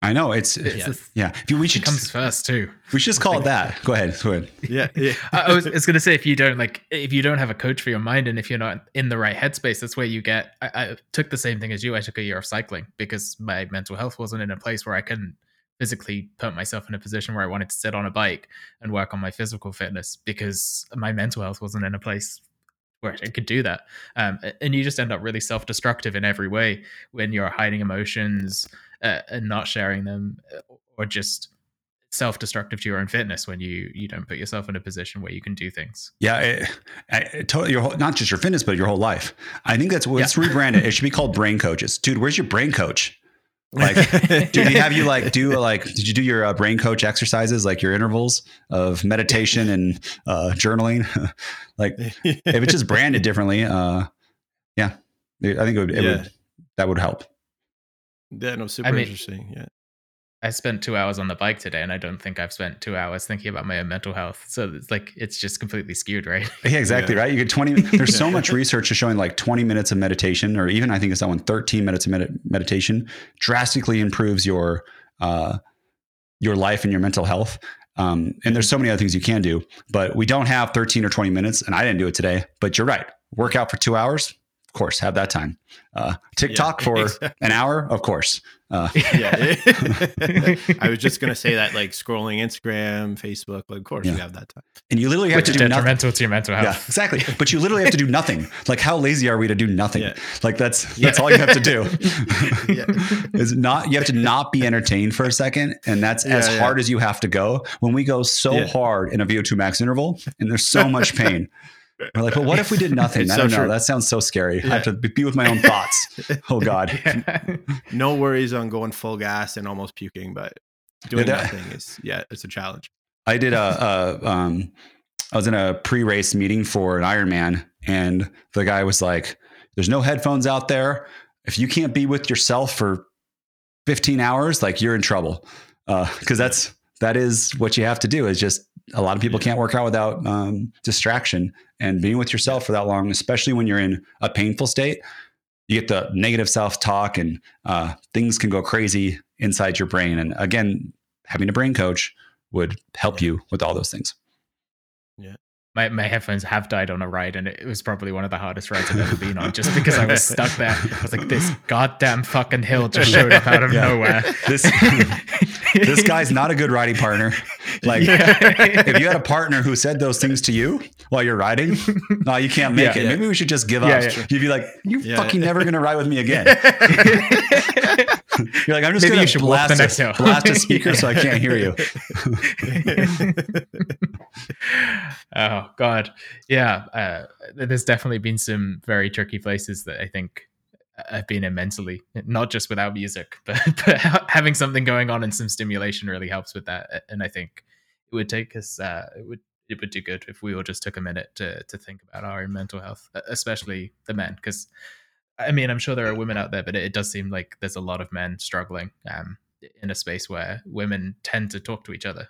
I know it's, it's yeah. yeah. we should comes first too. We should just call it that. Go ahead. Go ahead. Yeah, yeah. I was, was going to say if you don't like if you don't have a coach for your mind and if you're not in the right headspace, that's where you get. I, I took the same thing as you. I took a year of cycling because my mental health wasn't in a place where I couldn't physically put myself in a position where I wanted to sit on a bike and work on my physical fitness because my mental health wasn't in a place where it could do that. Um, and you just end up really self destructive in every way when you're hiding emotions uh, and not sharing them, uh, or just self destructive to your own fitness when you you don't put yourself in a position where you can do things. Yeah, it, it, totally. Your whole, not just your fitness, but your whole life. I think that's what's yeah. rebranded. It should be called brain coaches, dude. Where's your brain coach? Like, did he have you like do like? Did you do your uh, brain coach exercises, like your intervals of meditation and uh, journaling? like, if it's just branded differently, uh, yeah, I think it would, it Yeah. would that would help. Yeah, no, super mean- interesting. Yeah. I spent two hours on the bike today, and I don't think I've spent two hours thinking about my own mental health. So it's like it's just completely skewed, right? Yeah, exactly. Yeah. Right. You get 20, there's so much research showing like 20 minutes of meditation, or even I think it's that one 13 minutes of med- meditation drastically improves your, uh, your life and your mental health. Um, and there's so many other things you can do, but we don't have 13 or 20 minutes. And I didn't do it today, but you're right. Work out for two hours. Of course, have that time. Uh, TikTok Yeah, for exactly. an hour. Of course. Uh, yeah. I was just gonna say that, like scrolling Instagram, Facebook, like, of course Yeah. you have that time. and you literally have Which to is do nothing. detrimental to your mental Yeah, health. exactly. But you literally have to do nothing. Like, how lazy are we to do nothing? Yeah. Like, that's Yeah. that's all you have to do. Yeah. is not you have to not be entertained for a second, and that's as Yeah, yeah. hard as you have to go. When we go so Yeah. hard in a VO2 max interval, and there's so much pain. We're like, well, what if we did nothing? It's I don't know. true. That sounds so scary. I have to be with my own thoughts. Oh God. Yeah. No worries on going full gas and almost puking, but doing Yeah, that- nothing is yeah, it's a challenge. I did a, a um, I was in a pre-race meeting for an Ironman, and the guy was like, "There's no headphones out there. If you can't be with yourself for 15 hours, like you're in trouble, because that's that is what you have to do. Is just a lot of people can't work out without um, distraction and being with yourself for that long, especially when you're in a painful state. You get the negative self-talk, and uh, things can go crazy inside your brain. And again, having a brain coach would help you with all those things. My, my headphones have died on a ride, and it was probably one of the hardest rides I've ever been on, just because I was stuck there. I was like, this goddamn fucking hill just showed up out of Yeah. nowhere. This this guy's not a good riding partner. Like Yeah. if you had a partner who said those things to you while you're riding, no, you can't make Yeah. it. Yeah. Maybe we should just give Yeah, up. yeah. You'd be like, you're Yeah. fucking never gonna ride with me again. You're like, I'm just Maybe gonna you should walk blast the a, next hill. blast a speaker so I can't hear you. oh God, yeah. Uh, there's definitely been some very tricky places that I think I've been in mentally, not just without music, but, but having something going on and some stimulation really helps with that. And I think it would take us, uh, it would it would do good if we all just took a minute to to think about our own mental health, especially the men, because. I mean, I'm sure there are women out there, but it, it does seem like there's a lot of men struggling um, in a space where women tend to talk to each other.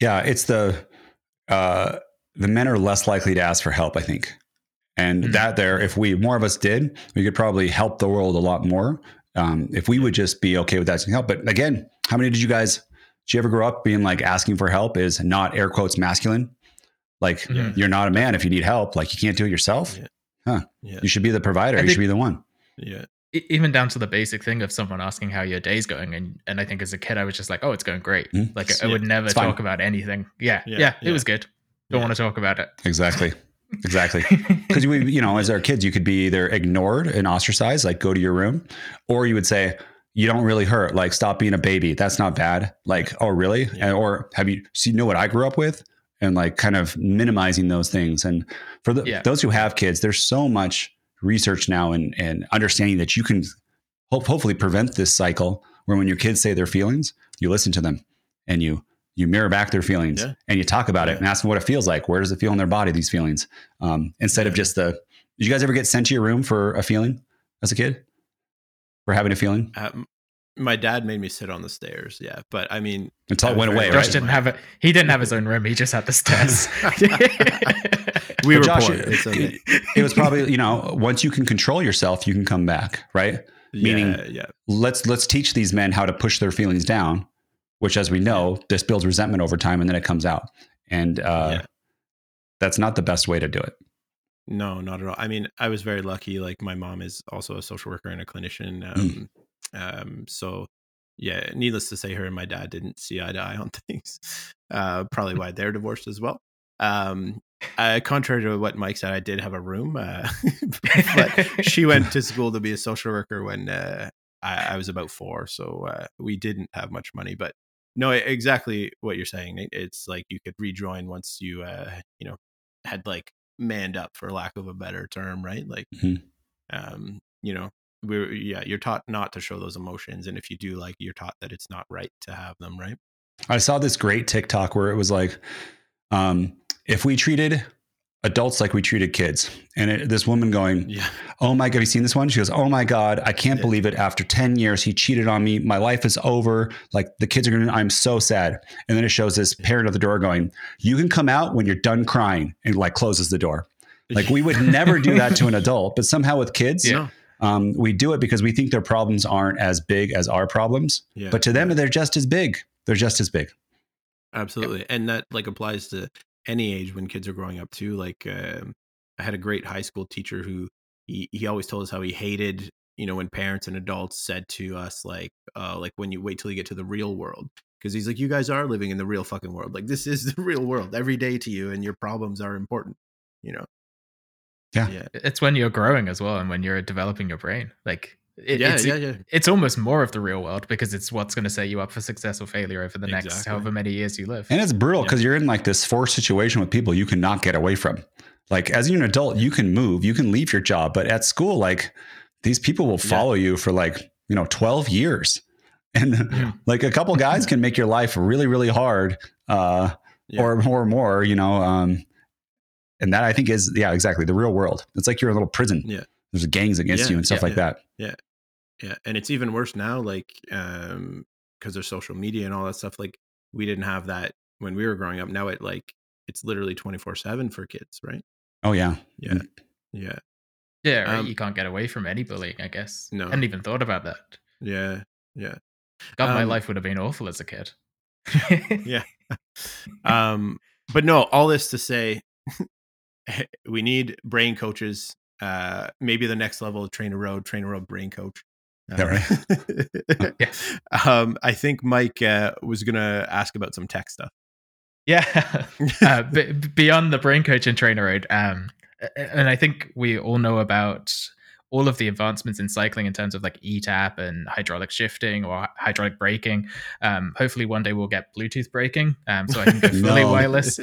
Yeah, it's the uh, the men are less likely to ask for help, I think, and Mhm. that there, if we more of us did, we could probably help the world a lot more. Um, if we would just be okay with asking help. But again, how many did you guys? Did you ever grow up being like asking for help is not air quotes masculine? Like Mhm. you're not a man if you need help. Like you can't do it yourself. Yeah. Yeah. You should be the provider. I you should be the one. Yeah. even down to the basic thing of someone asking how your day's going and and i think as a kid i was just like oh it's going great Mhm. like i, I would never talk about anything yeah yeah, Yeah, it was good don't Yeah. want to talk about it Exactly. Exactly. because we you know as our kids you could be either ignored and ostracized like go to your room or you would say you don't really hurt like stop being a baby that's not bad like oh really Yeah. And- or have you so you know what i grew up with and like kind of minimizing those things and for the, Yeah. those who have kids there's so much research now and and understanding that you can hope, hopefully prevent this cycle where when your kids say their feelings you listen to them and you you mirror back their feelings Yeah. and you talk about it and ask them what it feels like where does it feel in their body these feelings um, instead of just the did you guys ever get sent to your room for a feeling as a kid for having a feeling Um, my dad made me sit on the stairs. Yeah, but I mean, until I it went away lucky. josh right didn't have it he didn't have his own room he just had the stairs we But were Josh, poor. it- It's okay. it was probably you know once you can control yourself you can come back right meaning- yeah, yeah, let's let's teach these men how to push their feelings down which as we know this builds resentment over time and then it comes out and uh, Yeah. that's not the best way to do it No, not at all. I mean, I was very lucky. Like my mom is also a social worker and a clinician. Mm. Um, um, so yeah, needless to say, her and my dad didn't see eye to eye on things. Uh, probably why they're divorced as well. Um, uh, contrary to what Mike said, I did have a room, uh, but she went to school to be a social worker when uh, I, I was about four. So uh, we didn't have much money, but no, exactly what you're saying. It's like you could rejoin once you, uh, you know, had like manned up for lack of a better term, right? Like, Mhm. um, you know, we're yeah, you're taught not to show those emotions, and if you do, like, you're taught that it's not right to have them, right? I saw this great TikTok where it was like, um, if we treated adults like we treated kids, and it, this woman going, Yeah, "Oh my god, have you seen this one?" She goes, "Oh my god, I can't Yeah. believe it. After ten years, he cheated on me. My life is over. Like the kids are gonna. I'm so sad." And then it shows this parent at the door going, "You can come out when you're done crying," and like closes the door. Like we would never do that to an adult, but somehow with kids, No. um, we do it because we think their problems aren't as big as our problems. yeah, But to them, they're just as big. They're just as big. absolutely, and that like applies to any age when kids are growing up too. Like, um, I had a great high school teacher who he he always told us how he hated you know when parents and adults said to us like uh like when you wait till you get to the real world because he's like you guys are living in the real fucking world like this is the real world every day to you and your problems are important you know Yeah. yeah It's when you're growing as well, and when you're developing your brain. Like it, yeah it's, yeah yeah it's almost more of the real world because it's what's going to set you up for success or failure over the next however many years you live. And it's brutal Yeah. because you're in like this forced situation with people you cannot get away from. Like as you're an adult, you can move, you can leave your job, but at school, like these people will Yeah. follow you for like, you know, 12 years. And Yeah. like a couple guys can make your life really, really hard. Uh Yeah. or or more, you know. Um and that I think is yeah, exactly the real world. It's like you're in a little prison. Yeah. There's gangs against Yeah, you and stuff yeah, like that. yeah Yeah. and it's even worse now like um because there's social media and all that stuff like we didn't have that when we were growing up now it like it's literally 24 7 for kids right Oh yeah. yeah yeah Yeah, right? Um, you can't get away from any bullying, I guess. No. I hadn't even thought about that. yeah yeah God, my Um, life would have been awful as a kid. yeah um but no all this to say we need brain coaches uh maybe the next level of trainer road trainer road brain coach Yeah, right Yeah. um i think mike uh, was gonna ask about some tech stuff Yeah. uh, b- beyond the brain coach and trainer road, um, and I think we all know about all of the advancements in cycling in terms of like ETAP and hydraulic shifting or hydraulic braking. Um, hopefully, one day we'll get Bluetooth braking, um, so I can go fully No. wireless.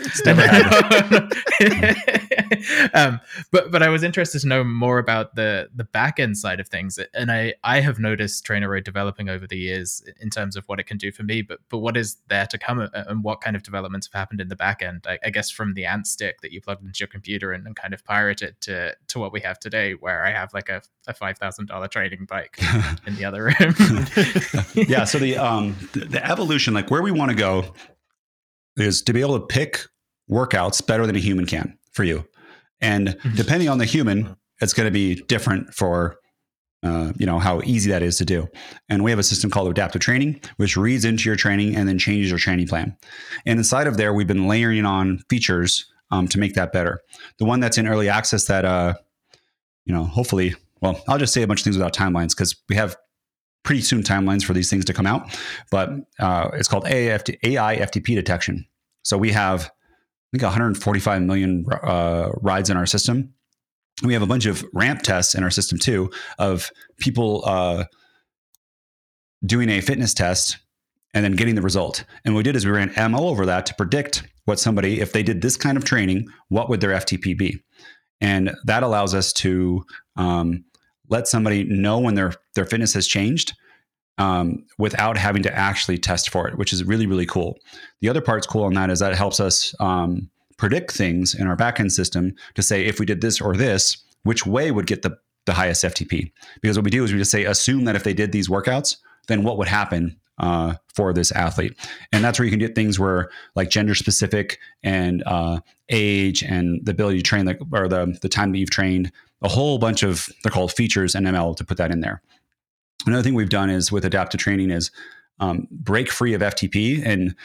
Um, but but I was interested to know more about the the back end side of things, and I I have noticed Trainer Road developing over the years in terms of what it can do for me. But but what is there to come, uh, and what kind of developments have happened in the back end? I, I guess from the ant stick that you plugged into your computer and, and kind of pirated to to what we have today, where I have like a, a five thousand dollar training bike in the other room. yeah so the um the, the evolution like where we want to go is to be able to pick workouts better than a human can for you and Mhm. depending on the human it's going to be different for uh, you know how easy that is to do and we have a system called adaptive training which reads into your training and then changes your training plan and inside of there we've been layering on features um, to make that better the one that's in early access that uh you know hopefully well i'll just say a bunch of things without timelines because we have pretty soon timelines for these things to come out, but uh, it's called AIFT, AI FTP detection. So we have, I think, 145 million uh, rides in our system. We have a bunch of ramp tests in our system too of people uh, doing a fitness test and then getting the result. And what we did is we ran ML over that to predict what somebody, if they did this kind of training, what would their FTP be? And that allows us to um, let somebody know when their their fitness has changed um, without having to actually test for it, which is really really cool. The other part's cool on that is that it helps us um, predict things in our backend system to say if we did this or this, which way would get the the highest FTP. Because what we do is we just say assume that if they did these workouts, then what would happen uh, for this athlete, and that's where you can get things where like gender specific and uh, age and the ability to train like or the the time that you've trained a whole bunch of they're called features and ML to put that in there. Another thing we've done is with adaptive training is um, break free of FTP, and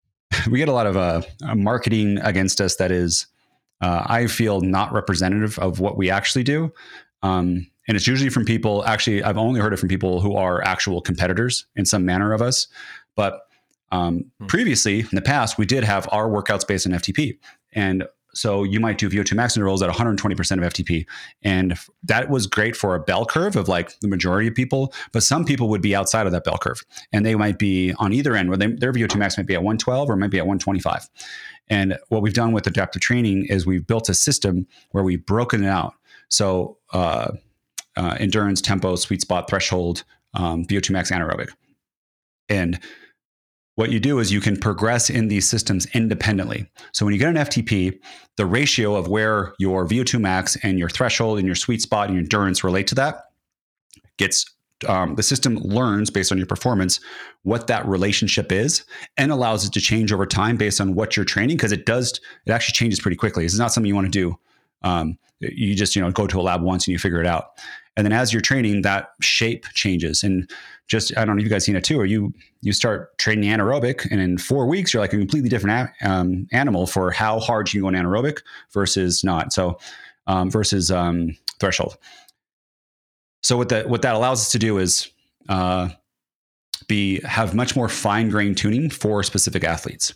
we get a lot of uh, marketing against us that is, uh, I feel, not representative of what we actually do. Um, and it's usually from people. Actually, I've only heard it from people who are actual competitors in some manner of us. But um, Hmm. previously, in the past, we did have our workouts based on FTP, and so you might do VO2 max intervals at 120% of FTP. And that was great for a bell curve of like the majority of people, but some people would be outside of that bell curve and they might be on either end where they, their VO2 max might be at 112 or might be at 125. And what we've done with adaptive training is we've built a system where we've broken it out. So, uh, uh, endurance, tempo, sweet spot, threshold, um, VO2 max, anaerobic. And what you do is you can progress in these systems independently. So when you get an FTP, the ratio of where your VO2 max and your threshold and your sweet spot and your endurance relate to that gets um, the system learns based on your performance what that relationship is and allows it to change over time based on what you're training because it does it actually changes pretty quickly This is not something you want to do um, you just you know go to a lab once and you figure it out. And then as you're training that shape changes. And just i don't know if you guys seen it too or you you start training anaerobic and in four weeks you're like a completely different a- um, animal for how hard you can go in anaerobic versus not. So um, versus um, threshold. So what that what that allows us to do is uh, be have much more fine grained tuning for specific athletes,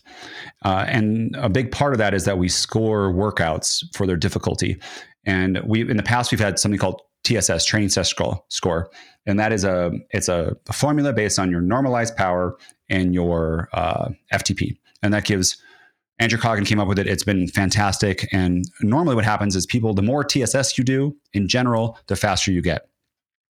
uh, and a big part of that is that we score workouts for their difficulty. And we in the past we've had something called TSS training test score, and that is a it's a, a formula based on your normalized power and your uh, FTP, and that gives Andrew Coggan came up with it. It's been fantastic. And normally, what happens is people, the more TSS you do in general, the faster you get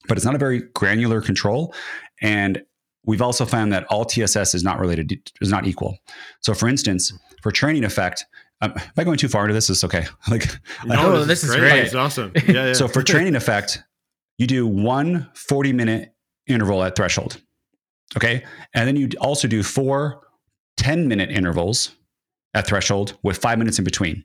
but it's not a very granular control. And we've also found that all TSS is not related, is not equal. So, for instance, for training effect, um, am I going too far into this? Is okay. Like, no, this, this is great. It's awesome. Yeah, yeah. so for training effect, you do one 40 minute interval at threshold. Okay. And then you also do four 10 minute intervals at threshold with five minutes in between.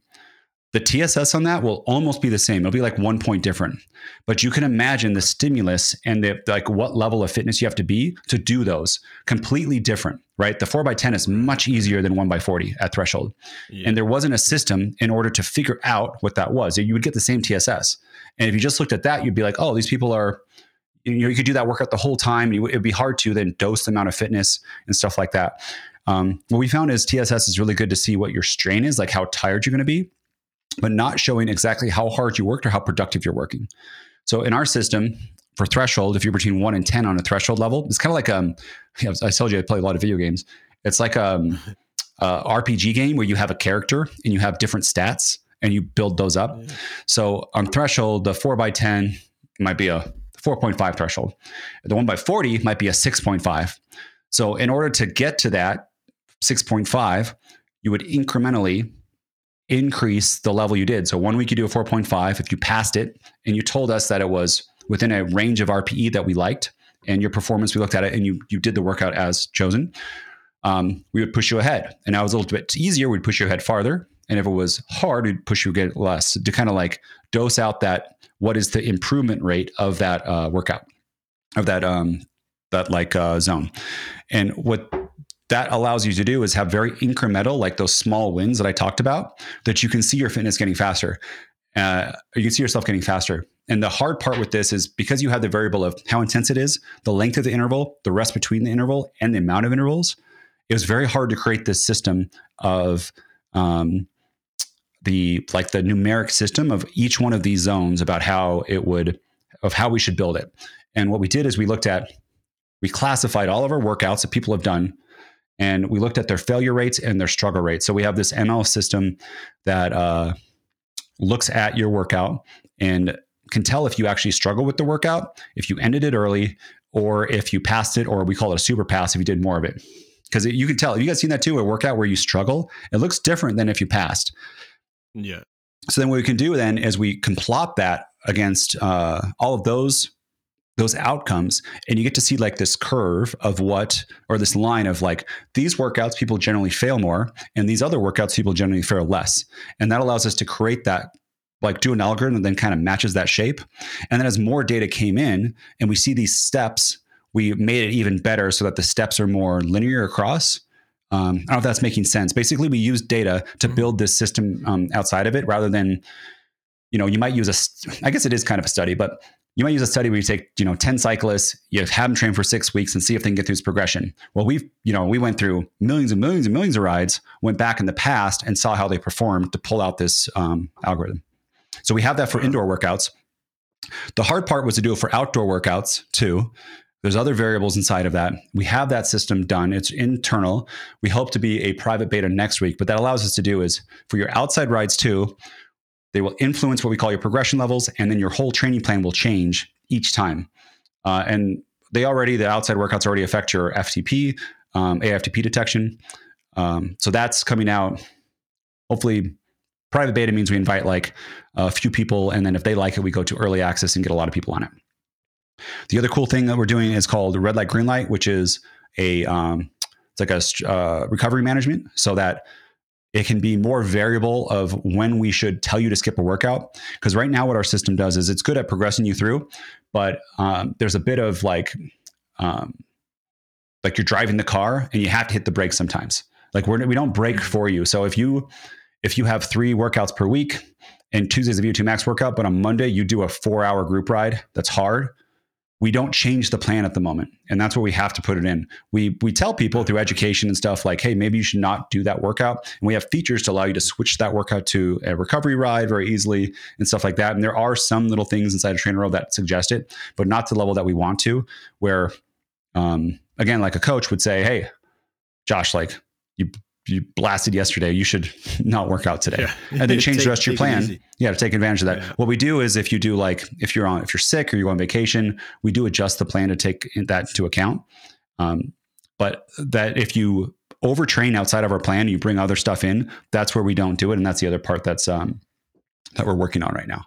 The TSS on that will almost be the same. It'll be like one point different. But you can imagine the stimulus and the like what level of fitness you have to be to do those completely different, right? The 4 by 10 is much easier than 1 by 40 at threshold. Yeah. And there wasn't a system in order to figure out what that was. You would get the same TSS. And if you just looked at that, you'd be like, oh, these people are you know, you could do that workout the whole time. It'd be hard to then dose the amount of fitness and stuff like that. Um, what we found is TSS is really good to see what your strain is, like how tired you're going to be but not showing exactly how hard you worked or how productive you're working. So in our system, for threshold, if you're between one and 10 on a threshold level, it's kind of like, um, I told you I play a lot of video games. It's like um, a RPG game where you have a character and you have different stats and you build those up. So on threshold, the four by 10 might be a 4.5 threshold. The one by 40 might be a 6.5. So in order to get to that 6.5, you would incrementally increase the level you did. So one week you do a 4.5. If you passed it and you told us that it was within a range of RPE that we liked and your performance, we looked at it and you, you did the workout as chosen, um, we would push you ahead. And now it was a little bit easier. We'd push you ahead farther. And if it was hard, we'd push you get less to kind of like dose out that what is the improvement rate of that uh, workout, of that um, that like uh, zone. And what that allows you to do is have very incremental, like those small wins that I talked about, that you can see your fitness getting faster. Uh, you can see yourself getting faster. And the hard part with this is because you have the variable of how intense it is, the length of the interval, the rest between the interval, and the amount of intervals. It was very hard to create this system of um, the like the numeric system of each one of these zones about how it would of how we should build it. And what we did is we looked at we classified all of our workouts that people have done and we looked at their failure rates and their struggle rates. So we have this ML system that uh, looks at your workout and can tell if you actually struggle with the workout, if you ended it early, or if you passed it, or we call it a super pass if you did more of it. Because you can tell. You guys seen that too? A workout where you struggle, it looks different than if you passed. Yeah. So then what we can do then is we can plot that against uh, all of those those outcomes and you get to see like this curve of what or this line of like these workouts people generally fail more and these other workouts people generally fail less and that allows us to create that like do an algorithm and then kind of matches that shape and then as more data came in and we see these steps we made it even better so that the steps are more linear across um, I don't know if that's making sense. Basically, we use data to mm-hmm. build this system um, outside of it rather than, you know, you might use a, I guess it is kind of a study, but you might use a study where you take, you know, 10 cyclists, you have them train for six weeks and see if they can get through this progression. Well, we've, you know, we went through millions and millions and millions of rides, went back in the past and saw how they performed to pull out this um, algorithm. So we have that for indoor workouts. The hard part was to do it for outdoor workouts too. There's other variables inside of that. We have that system done. It's internal. We hope to be a private beta next week, but that allows us to do is for your outside rides too, they will influence what we call your progression levels, and then your whole training plan will change each time. Uh, and they already, the outside workouts already affect your FTP, um, AFTP detection. Um, so that's coming out. Hopefully, private beta means we invite like a few people. And then if they like it, we go to early access and get a lot of people on it. The other cool thing that we're doing is called red light, green light, which is a, um, it's like a uh, recovery management so that it can be more variable of when we should tell you to skip a workout. Because right now, what our system does is it's good at progressing you through, but um, there's a bit of like, um, like you're driving the car and you have to hit the brakes sometimes. Like we're, we don't brake for you. So if you if you have three workouts per week and Tuesday's a VO2 max workout, but on Monday you do a four hour group ride that's hard, we don't change the plan at the moment. And that's where we have to put it in. We we tell people through education and stuff like, hey, maybe you should not do that workout. And we have features to allow you to switch that workout to a recovery ride very easily and stuff like that. And there are some little things inside of TrainerRoad that suggest it, but not to the level that we want to, where um, again, like a coach would say, hey, Josh, like you you blasted yesterday, you should not work out today. Yeah. And then change take, the rest of your plan. Yeah, to take advantage of that. Yeah. What we do is if you do like if you're on if you're sick or you go on vacation, we do adjust the plan to take that into account. Um, but that if you overtrain outside of our plan, you bring other stuff in, that's where we don't do it. And that's the other part that's um that we're working on right now.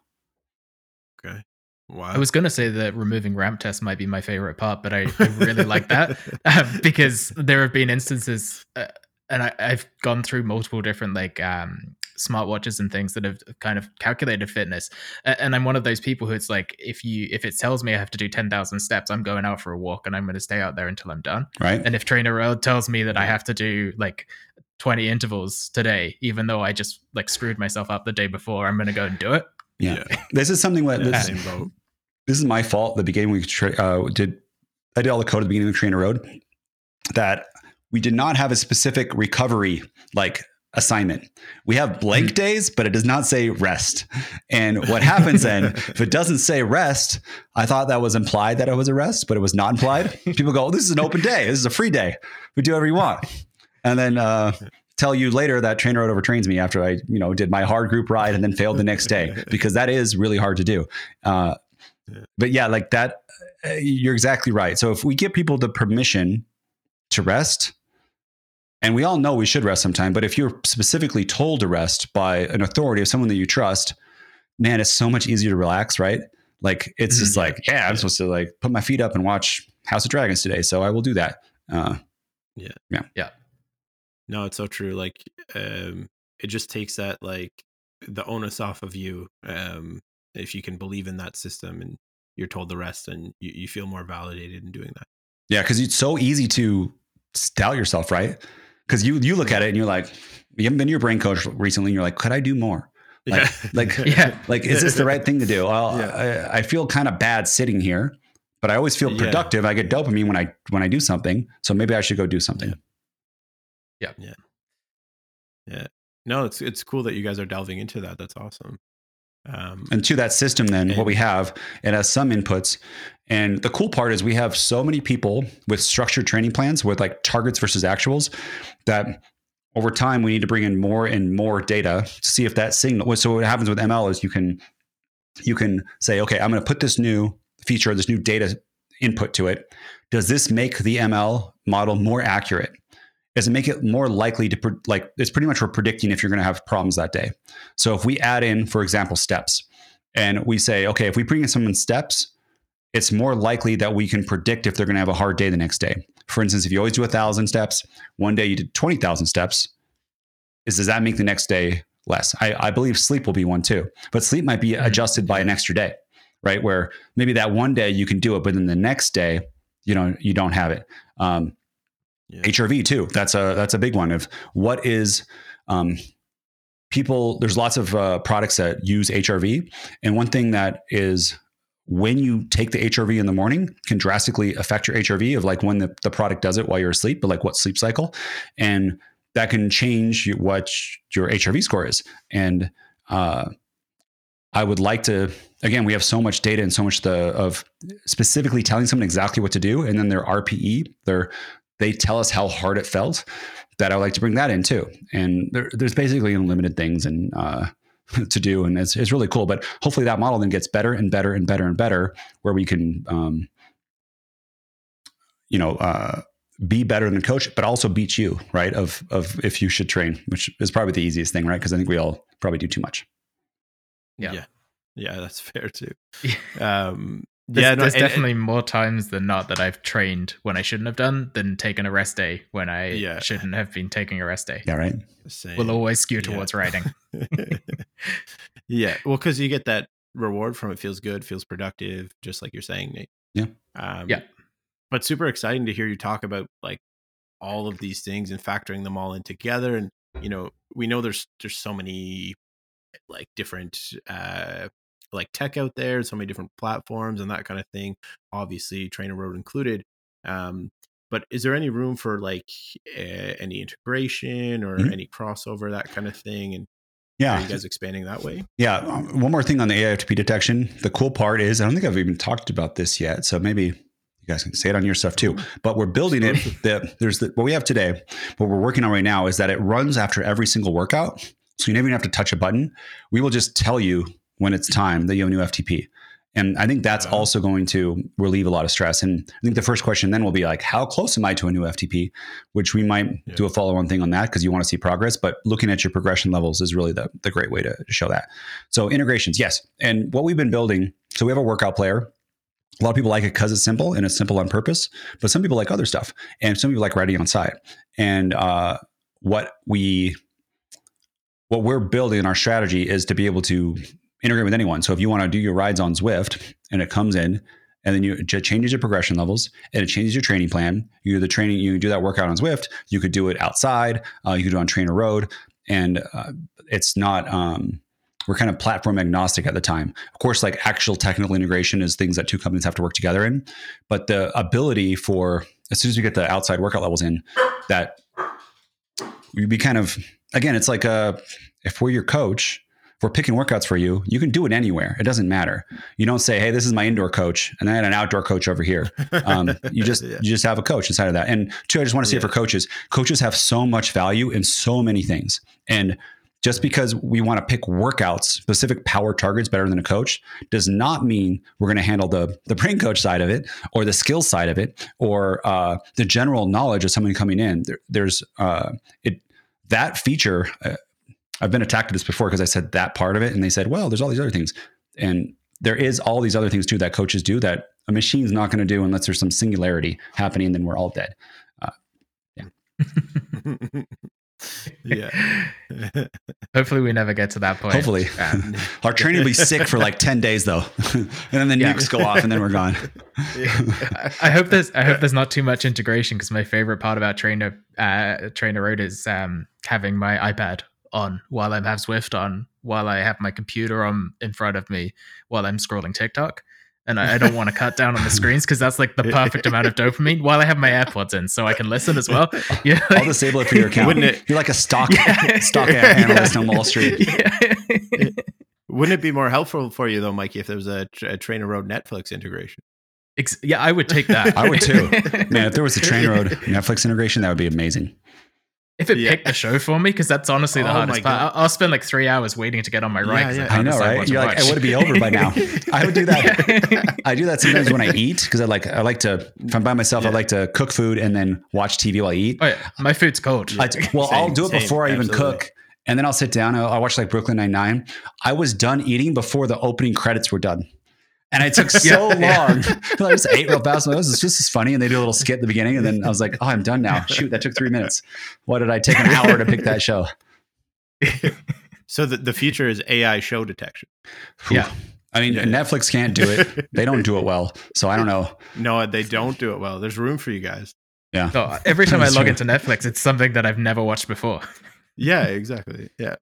Okay. Wow. I was going to say that removing ramp tests might be my favorite part, but I, I really like that uh, because there have been instances, uh, and I, have gone through multiple different like um, smartwatches and things that have kind of calculated fitness, and I'm one of those people who it's like if you if it tells me I have to do ten thousand steps, I'm going out for a walk and I'm going to stay out there until I'm done. Right. And if TrainerRoad tells me that I have to do like 20 intervals today, even though I just like screwed myself up the day before, I'm going to go and do it. Yeah. yeah. This is something that this, this is my fault. The beginning we tra- uh, did, I did all the code at the beginning of Trainer Road that we did not have a specific recovery like assignment. We have blank mm-hmm. days, but it does not say rest. And what happens then, if it doesn't say rest, I thought that was implied that it was a rest, but it was not implied. People go, oh, this is an open day. This is a free day. We do whatever you want. And then uh, tell you later that TrainerRoad overtrains me after I, you know, did my hard group ride and then failed the next day because that is really hard to do. Uh, but yeah, like that, uh, you're exactly right. So if we give people the permission to rest, and we all know we should rest sometime, but if you're specifically told to rest by an authority or someone that you trust, man, it's so much easier to relax, right? Like it's just mm-hmm. like, yeah, I'm supposed to like put my feet up and watch House of Dragons today, so I will do that. Uh, yeah, yeah, yeah. No, it's so true. Like, um, it just takes that like the onus off of you. Um, if you can believe in that system and you're told the rest, and you, you feel more validated in doing that. Yeah, because it's so easy to doubt yourself, right? Because you you look at it and you're like, you haven't been your brain coach recently, and you're like, could I do more? Like, yeah. like, yeah. like, is this the right thing to do? Well, yeah. I, I, feel kind of bad sitting here, but I always feel productive. Yeah. I get dopamine when I when I do something, so maybe I should go do something. Yeah. Yeah. Yeah. No, it's it's cool that you guys are delving into that. That's awesome. Um, and to that system, then and, what we have, it has some inputs. And the cool part is we have so many people with structured training plans with like targets versus actuals that over time we need to bring in more and more data to see if that signal. So what happens with ML is you can you can say, okay, I'm going to put this new feature, this new data input to it. Does this make the ML model more accurate? Is it make it more likely to like it's pretty much we're predicting if you're going to have problems that day. So if we add in, for example, steps, and we say, okay, if we bring in someone steps, it's more likely that we can predict if they're going to have a hard day the next day. For instance, if you always do a thousand steps, one day you did twenty thousand steps, is does that make the next day less? I, I believe sleep will be one too, but sleep might be mm-hmm. adjusted by an extra day, right? Where maybe that one day you can do it, but then the next day, you know, you don't have it. Um, yeah. HRV too. That's a that's a big one of what is um, people. There's lots of uh, products that use HRV, and one thing that is when you take the HRV in the morning can drastically affect your HRV of like when the, the product does it while you're asleep, but like what sleep cycle, and that can change what your HRV score is. And uh, I would like to again, we have so much data and so much the of specifically telling someone exactly what to do, and then their RPE, their they tell us how hard it felt that I would like to bring that in too. And there, there's basically unlimited things. And uh, to do, and it's it's really cool. But hopefully that model then gets better and better and better and better, where we can, um, you know. Uh, be better than coach, but also beat you, right? Of of if you should train, which is probably the easiest thing, right? Because I think we all probably do too much. Yeah. yeah, yeah, that's fair too. Yeah. Um, There's, yeah, no, there's and- and- definitely more times than not that I've trained when I shouldn't have done than taken a rest day when I Yeah. shouldn't have been taking a rest day. Yeah, right. same. Will always skew Yeah. towards riding. yeah, well, because you get that reward from it, feels good, feels productive, just like you're saying, Nate. Yeah. Um, Yeah. But super exciting to hear you talk about like all of these things and factoring them all in together. And you know, we know there's there's so many like different uh like tech out there, so many different platforms and that kind of thing. Obviously, Trainer Road included. Um, but is there any room for like uh, any integration or Mhm. any crossover, that kind of thing? And Yeah, are you guys expanding that way? Yeah. um, One more thing on the AIFTP detection. The cool part is, I don't think I've even talked about this yet. So maybe you guys can say it on your stuff too. But we're building it. The, there's the, what we have today, what we're working on right now is that it runs after every single workout. So you never even have to touch a button. We will just tell you when it's time that you have a new FTP. And I think that's also going to relieve a lot of stress. And I think the first question then will be like, how close am I to a new FTP? Which we might Yeah. do a follow on thing on that because you want to see progress. But looking at your progression levels is really the, the great way to, show that. So integrations, yes. And what we've been building, so we have a workout player. A lot of people like it because it's simple and it's simple on purpose, but some people like other stuff, and some people like writing on site. And uh, what we what we're building in our strategy is to be able to integrate with anyone. So if you want to do your rides on Zwift and it comes in, and then you it changes your progression levels and it changes your training plan. You do the training, you do that workout on Zwift. You could do it outside. Uh, you could do it on Trainer Road, and uh, it's not. Um, we're kind of platform agnostic at the time. Of course, like actual technical integration is things that two companies have to work together in. But the ability for as soon as we get the outside workout levels in, that we be kind of again, it's like a if we're your coach, we're picking workouts for you, you can do it anywhere. It doesn't matter. You don't say, "Hey, this is my indoor coach," and then I had an outdoor coach over here. Um, you just Yeah. you just have a coach inside of that. And two, I just want to say Yeah. for coaches, coaches have so much value in so many things. And just because we want to pick workouts, specific power targets better than a coach, does not mean we're going to handle the the brain coach side of it, or the skill side of it, or uh, the general knowledge of someone coming in. There, there's uh, it that feature. Uh, I've been attacked at this before because I said that part of it, and they said, "Well, there's all these other things," and there is all these other things too that coaches do that a machine's not going to do unless there's some singularity happening. Then we're all dead. yeah. Yeah. Hopefully, we never get to that point. Hopefully, Um, our training will be sick for like ten days though, and then the Yeah. nukes go off, and then we're gone. I I hope there's I hope there's not too much integration because my favorite part about Trainer uh, Trainer Road is um, having my iPad on while I have Zwift on, while I have my computer on in front of me, while I'm scrolling TikTok. And I, I don't want to cut down on the screens because that's like the perfect amount of dopamine while I have my AirPods in, so I can listen as well. Yeah, I'll disable it for your account. Wouldn't it- You're like a stock Yeah. stock analyst on Wall Street. Yeah. Wouldn't it be more helpful for you though, Mikey, if there was a, a Trainer Road Netflix integration? Ex- yeah, I would take that. I would too. Man, if there was a Train Road Netflix integration, that would be amazing. If it Yeah. picked the show for me, because that's honestly the Oh hardest part. I'll, I'll spend like three hours waiting to get on my ride. Yeah, 'cause yeah. can't I know, right? what You're like, it would be over by now. I would do that. Yeah. I do that sometimes when I eat because I like I like to if I'm by myself, I like to cook food and then watch TV while I eat. Oh, yeah. My food's cold. I, well, I'll do it same, before I even absolutely. cook, and then I'll sit down. I'll, I'll watch like Brooklyn Nine Nine. I was done eating before the opening credits were done, and it took so Yeah. long. I just ate real fast. I'm like, this is just as funny, and they do a little skit at the beginning, and then I was like, oh, I'm done now. Shoot, that took three minutes. Why did I take an hour to pick that show? So the, the future is AI show detection. Yeah. I mean, Yeah. Netflix can't do it. They don't do it well, so I don't know. No, they don't do it well. There's room for you guys. Yeah. So every time I log true. into Netflix, it's something that I've never watched before. Yeah, exactly. Yeah.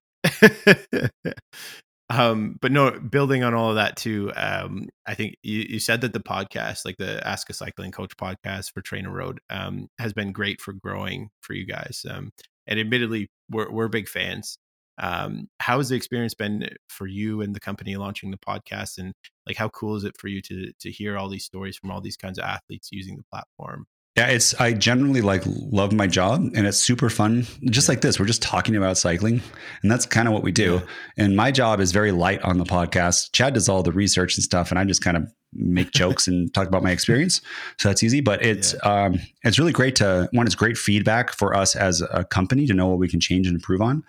Um, but no, building on all of that too, um, I think you, you said that the podcast, like the Ask a Cycling Coach podcast for Trainer Road, um, has been great for growing for you guys. Um, and admittedly, we're we're big fans. Um, how has the experience been for you and the company launching the podcast? And like, how cool is it for you to to hear all these stories from all these kinds of athletes using the platform? Yeah, it's I generally like love my job and it's super fun. Just like this, we're just talking about cycling, and that's kind of what we do. Yeah. And my job is very light on the podcast. Chad does all the research and stuff, and I just kind of make jokes and talk about my experience. So that's easy. But it's um, it's really great to one. It's great feedback for us as a company to know what we can change and improve on.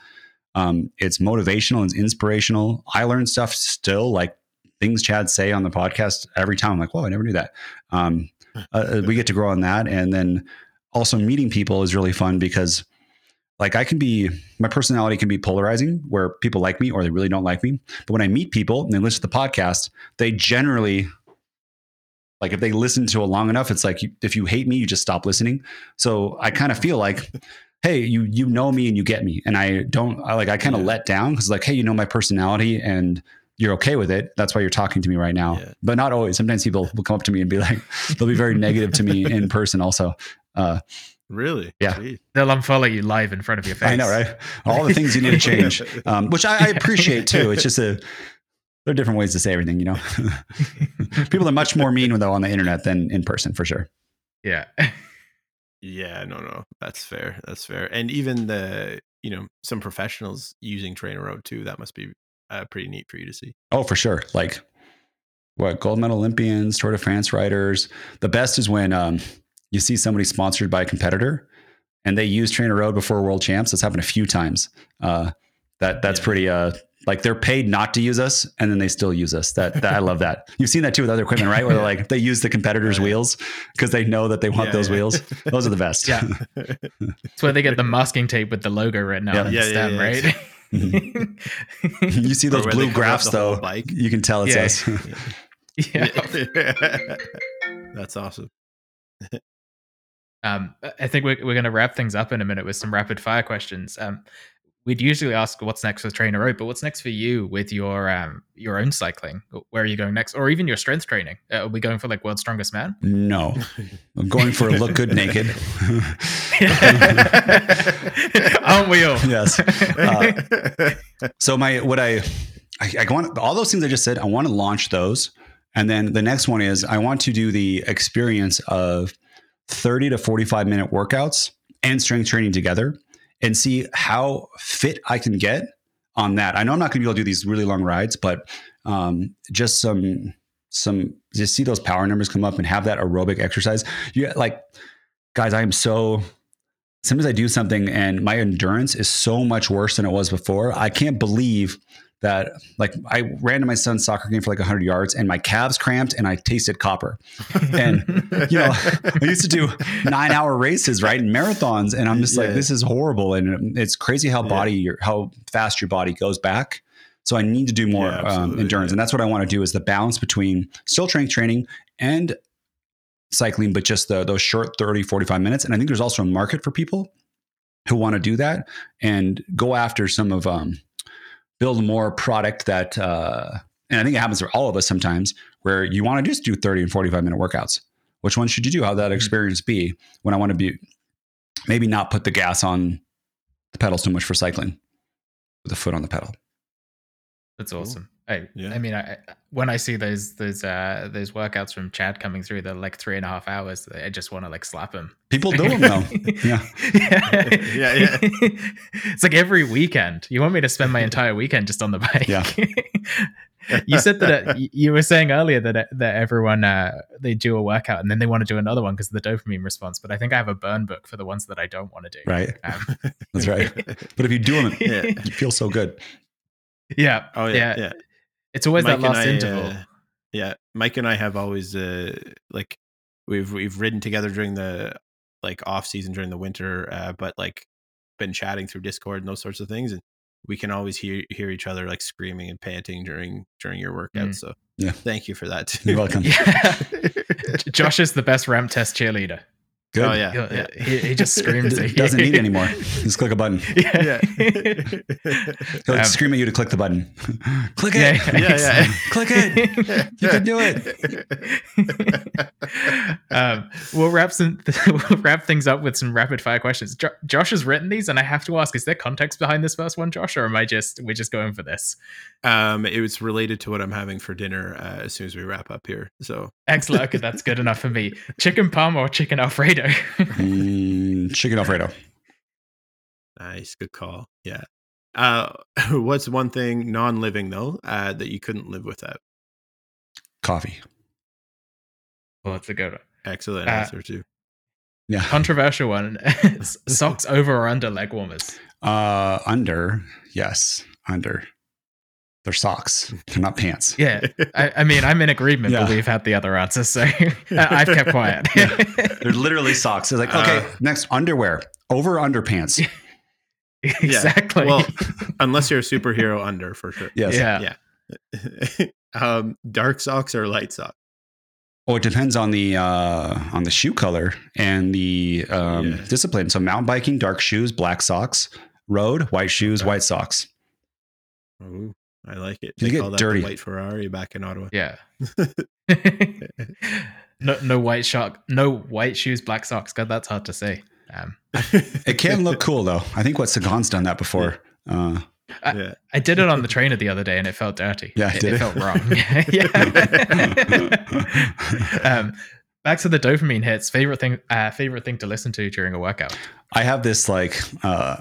Um, it's motivational, it's inspirational. I learn stuff still, like things Chad say on the podcast every time. I'm like, whoa, I never knew that. Um, uh, we get to grow on that, and then also meeting people is really fun because like I can be my personality can be polarizing where people like me or they really don't like me. But when I meet people and they listen to the podcast, they generally like if they listen to it long enough, it's like if you hate me, you just stop listening. So I kind of feel like, hey, you you know me and you get me, and I don't I like I kind of Yeah. let down because like, hey, you know my personality and you're okay with it. That's why you're talking to me right now. Yeah. But not always. Sometimes people will come up to me and be like, they'll be very negative to me in person. Also, uh, Really? Yeah. Jeez. They'll unfollow you live in front of your face. I know, right? All the things you need to change, um, which I, I appreciate too. It's just a there are different ways to say everything, you know. People are much more mean though on the internet than in person, for sure. Yeah. Yeah, no, no, that's fair. That's fair. And even the, you know, some professionals using Trainer Road too. That must be uh, pretty neat for you to see. Oh, for sure. Like what gold medal Olympians, Tour de France riders. The best is when um, you see somebody sponsored by a competitor and they use Trainer Road before World Champs. That's happened a few times. Uh, that that's Yeah. pretty. Uh, like they're paid not to use us, and then they still use us. That, that I love that. You've seen that too with other equipment, right? Where they're like they use the competitors' Right. wheels because they know that they want Yeah, those yeah. wheels. Those are the best. Yeah. It's where they get the masking tape with the logo written out Yeah. on the Yeah, yeah, stem, yeah. Right? you see those blue graphs though. bike. You can tell it's Yeah. us. yeah. that's awesome. Um, I think we're, we're going to wrap things up in a minute with some rapid fire questions. Um, we'd usually ask what's next with Trainer Road, but what's next for you with your um, your own cycling? Where are you going next, or even your strength training? Uh, are we going for like World's Strongest Man? no, I'm going for look good naked. Aren't we all? yes. Uh, so my what I, I I want all those things I just said. I want to launch those, and then the next one is I want to do the experience of thirty to forty five minute workouts and strength training together, and see how fit I can get on that. I know I'm not going to be able to do these really long rides, but um, just some some just see those power numbers come up and have that aerobic exercise. You like, guys, I am so sometimes I do something and my endurance is so much worse than it was before. I can't believe that like I ran to my son's soccer game for like 100 yards and my calves cramped and I tasted copper. And you know, I used to do 9-hour races, right? And marathons and I'm just like Yeah. this is horrible and it's crazy how Yeah. body your how fast your body goes back. So I need to do more Yeah, um, endurance yeah. and that's what I want to do is the balance between still strength training and cycling but just the, those short 30 45 minutes and i think there's also a market for people who want to do that and go after some of um build more product that uh and i think it happens for all of us sometimes where you want to just do 30 and 45 minute workouts which one should you do how that Mhm. experience be when i want to be maybe not put the gas on the pedals too much for cycling with the foot on the pedal That's awesome. I, Yeah. I mean, I, I- when I see those those uh, those workouts from Chad coming through, they're like three and a half hours. I just want to like slap him. people do them though yeah yeah, Yeah, yeah. it's like every weekend. You want me to spend my entire weekend just on the bike? Yeah. you said that uh, you were saying earlier that uh, that everyone uh, they do a workout and then they want to do another one because of the dopamine response. But I think I have a burn book for the ones that I don't want to do. right Um, that's right but if you do them Yeah. you feel so good yeah. Oh yeah, Yeah. Yeah. It's always that Mike and last I, interval. uh, yeah, Mike and I have always uh, like we've we've ridden together during the like off season during the winter, uh, but like been chatting through Discord and those sorts of things, and we can always hear hear each other like screaming and panting during during your workouts. Mm. So Yeah. thank you for that. Too. You're welcome. Yeah. Josh is the best ramp test cheerleader. Good Oh yeah, He'll- yeah. He, he just screams. D- doesn't need it anymore just click a button Yeah. He'll Um, scream at you to click the button. click Yeah, it. yeah, yeah. click it. You can do it. um, we'll wrap some we'll wrap things up with some rapid fire questions. Jo- Josh has written these, and I have to ask: Is there context behind this first one, Josh, or am I just we're just going for this? Um, it was related to what I'm having for dinner uh, as soon as we wrap up here. So Excellent. Okay, that's good enough for me. Chicken parm or chicken alfredo? Alfredo. Mm, chicken Alfredo. Nice, good call. Yeah. Uh, what's one thing non-living though uh, that you couldn't live without? Coffee. well, that's a good one. Excellent Uh, answer too. Yeah. Controversial one. Socks over or under leg warmers? Uh, under. Yes. Under. They're socks. They're not pants. Yeah. I, I mean, I'm in agreement, Yeah. but we've had the other answers, so I- I've kept quiet. They're literally socks. It's like, okay, Uh, next underwear. Over underpants. under pants. exactly. Well, unless you're a superhero, under for sure. Yes. yeah. Yeah. um, dark socks or light socks? Oh, it depends on the uh, on the shoe color and the um, Yeah. discipline. So mountain biking, dark shoes, black socks. Road, white shoes, Okay. white socks. Ooh, I like it. You They get call that dirty. the white Ferrari back in Ottawa. Yeah. no, no white shock, no white shoes, black socks. God, that's hard to say. Um, It can look cool though. I think what Sagan's done that before. Uh, yeah. I did it on the trainer the other day, and it felt dirty. Yeah, it, did it it? felt wrong. yeah. um, back to the dopamine hits. Favorite thing, uh, favorite thing to listen to during a workout. I have this like uh,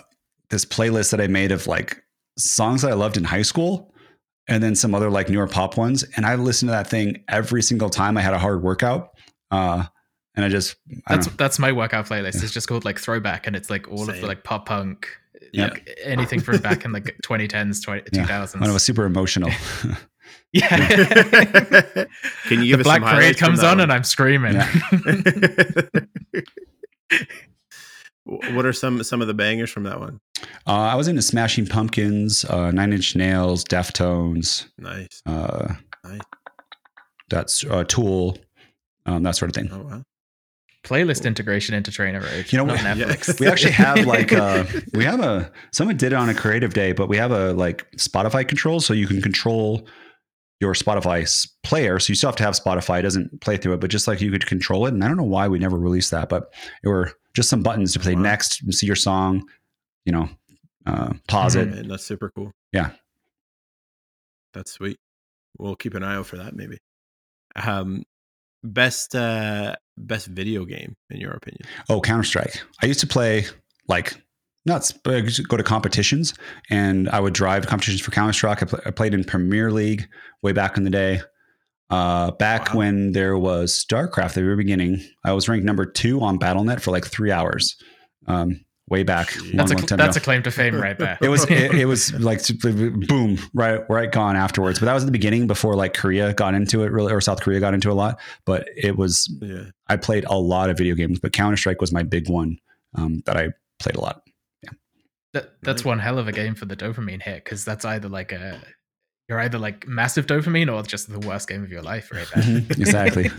this playlist that I made of like songs that I loved in high school, and then some other like newer pop ones. And I listened to that thing every single time I had a hard workout. Uh, and I just I That's don't know. that's my workout playlist. It's just called like throwback, and it's like all of the like pop punk, Yeah. like anything from back in like 2010s, 20, Yeah. 2000s. when it was super emotional. yeah. Can you give the us Black some Parade comes on, one? and I'm screaming. What are some some of the bangers from that one? Uh, I was into Smashing Pumpkins, uh, Nine Inch Nails, Deftones, Nice. uh, Nice. that's uh, Tool, um, that sort of thing. Oh wow. Playlist integration into Trainer Road. You know, not we- Netflix. We actually have like uh, we have a someone did it on a creative day, but we have a like Spotify control, so you can control your Spotify player. So you still have to have Spotify; it doesn't play through it, but just like you could control it. And I don't know why we never released that, but it were just some buttons to play Wow. next, see your song, you know, uh, pause Mhm. it. Man, that's super cool. Yeah. That's sweet. We'll keep an eye out for that maybe. Um best uh best video game in your opinion. Oh, Counter Strike. I used to play like nuts, but I used to go to competitions and I would drive competitions for Counter Strike. I, pl- I played in Premier League way back in the day. Uh, back Wow. when there was StarCraft at the very beginning, I was ranked number two on BattleNet for like three hours. Um, way back, long, that's a long that's a claim to fame right there. it was it, it was like boom right right gone afterwards but that was the beginning before like korea got into it really or south korea got into a lot but it was Yeah. I played a lot of video games, but Counter Strike was my big one um, that I played a lot. That, that's one hell of a game for the dopamine hit because that's either like a you're either like massive dopamine or just the worst game of your life right there. exactly.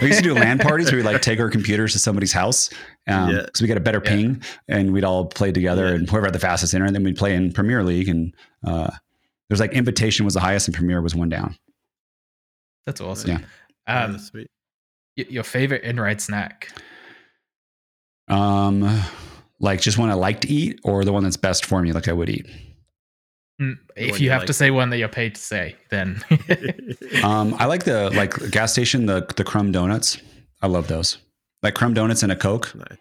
we used to do LAN parties where we like take our computers to somebody's house, um, Yeah. so we get a better Yeah. ping, and we'd all play together, Yeah. and whoever had the fastest internet, then we'd play in Premier League, and uh, there's like Invitation was the highest, and Premier was one down. That's awesome. Yeah. Yeah, Um, that's sweet. y- your favorite in-ride snack? Um, like just one I like to eat, or the one that's best for me, like I would eat. Mm, If you you have like. to say one that you're paid to say, then Um, I like the like gas station the the crumb donuts. I love those. Like crumb donuts and a Coke. Nice.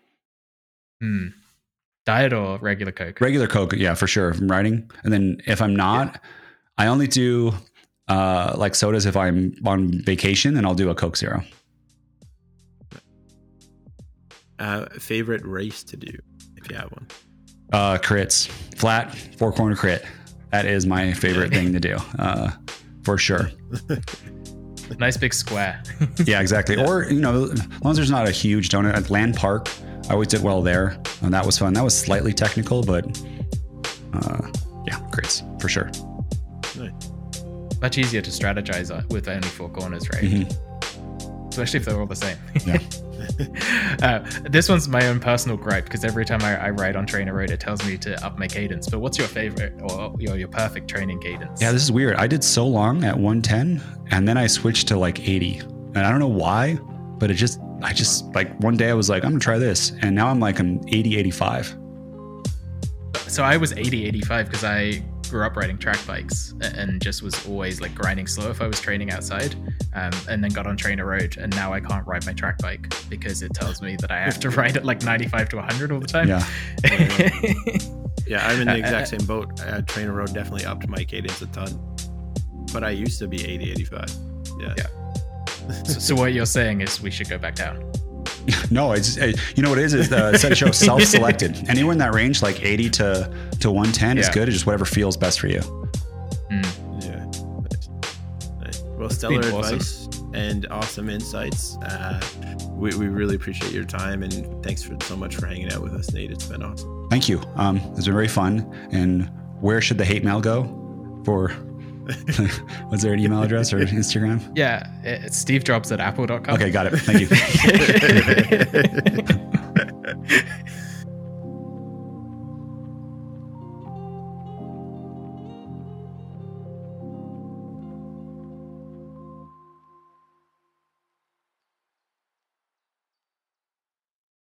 Hmm. diet or regular Coke. Regular Coke, yeah, for sure. If I'm riding, and then if I'm not, I only do uh, like sodas if I'm on vacation, and I'll do a Coke Zero. Uh favorite race to do if you have one. Uh, crits, flat four corner crit. That is my favorite thing to do, uh, for sure. nice big square. Yeah, exactly. Or you know, as long as there's not a huge donut at Land Park, I always did well there, and that was fun. That was slightly technical, but uh, yeah, crits for sure. Much easier to strategize uh, with only four corners, right? Mhm. Especially if they're all the same. Yeah. uh, this one's my own personal gripe because every time I, I ride on Trainer Road, it tells me to up my cadence. But what's your favorite or your, your perfect training cadence? Yeah, this is weird. I did so long at 110 and then I switched to like 80. And I don't know why, but it just, I just like one day I was like, I'm gonna try this. And now I'm like, I'm 80, 85. so I was 80, 85 because I grew up riding track bikes and just was always like grinding slow if I was training outside. Um, and then got on trainer road, and now I can't ride my track bike because it tells me that I have to ride at like 95 to 100 all the time. Yeah. yeah, I'm in the exact same boat. Uh, TrainerRoad definitely upped my cadence a ton, but I used to be 80, 85. Yeah. Yeah. so, so what you're saying is we should go back down. no, it's you know what it is is the set show self-selected. Anywhere in that range, like 80 to to 110, is good. It's just whatever feels best for you. Mm. Yeah. Nice. Nice. Well, stellar advice awesome. and awesome insights. Uh, we, we really appreciate your time and thanks for so much for hanging out with us, Nate. It's been awesome. Thank you. Um, it's been very fun. And where should the hate mail go for Was there an email address or Instagram? Yeah, it's stevejobs at apple.com. Okay, got it. Thank you.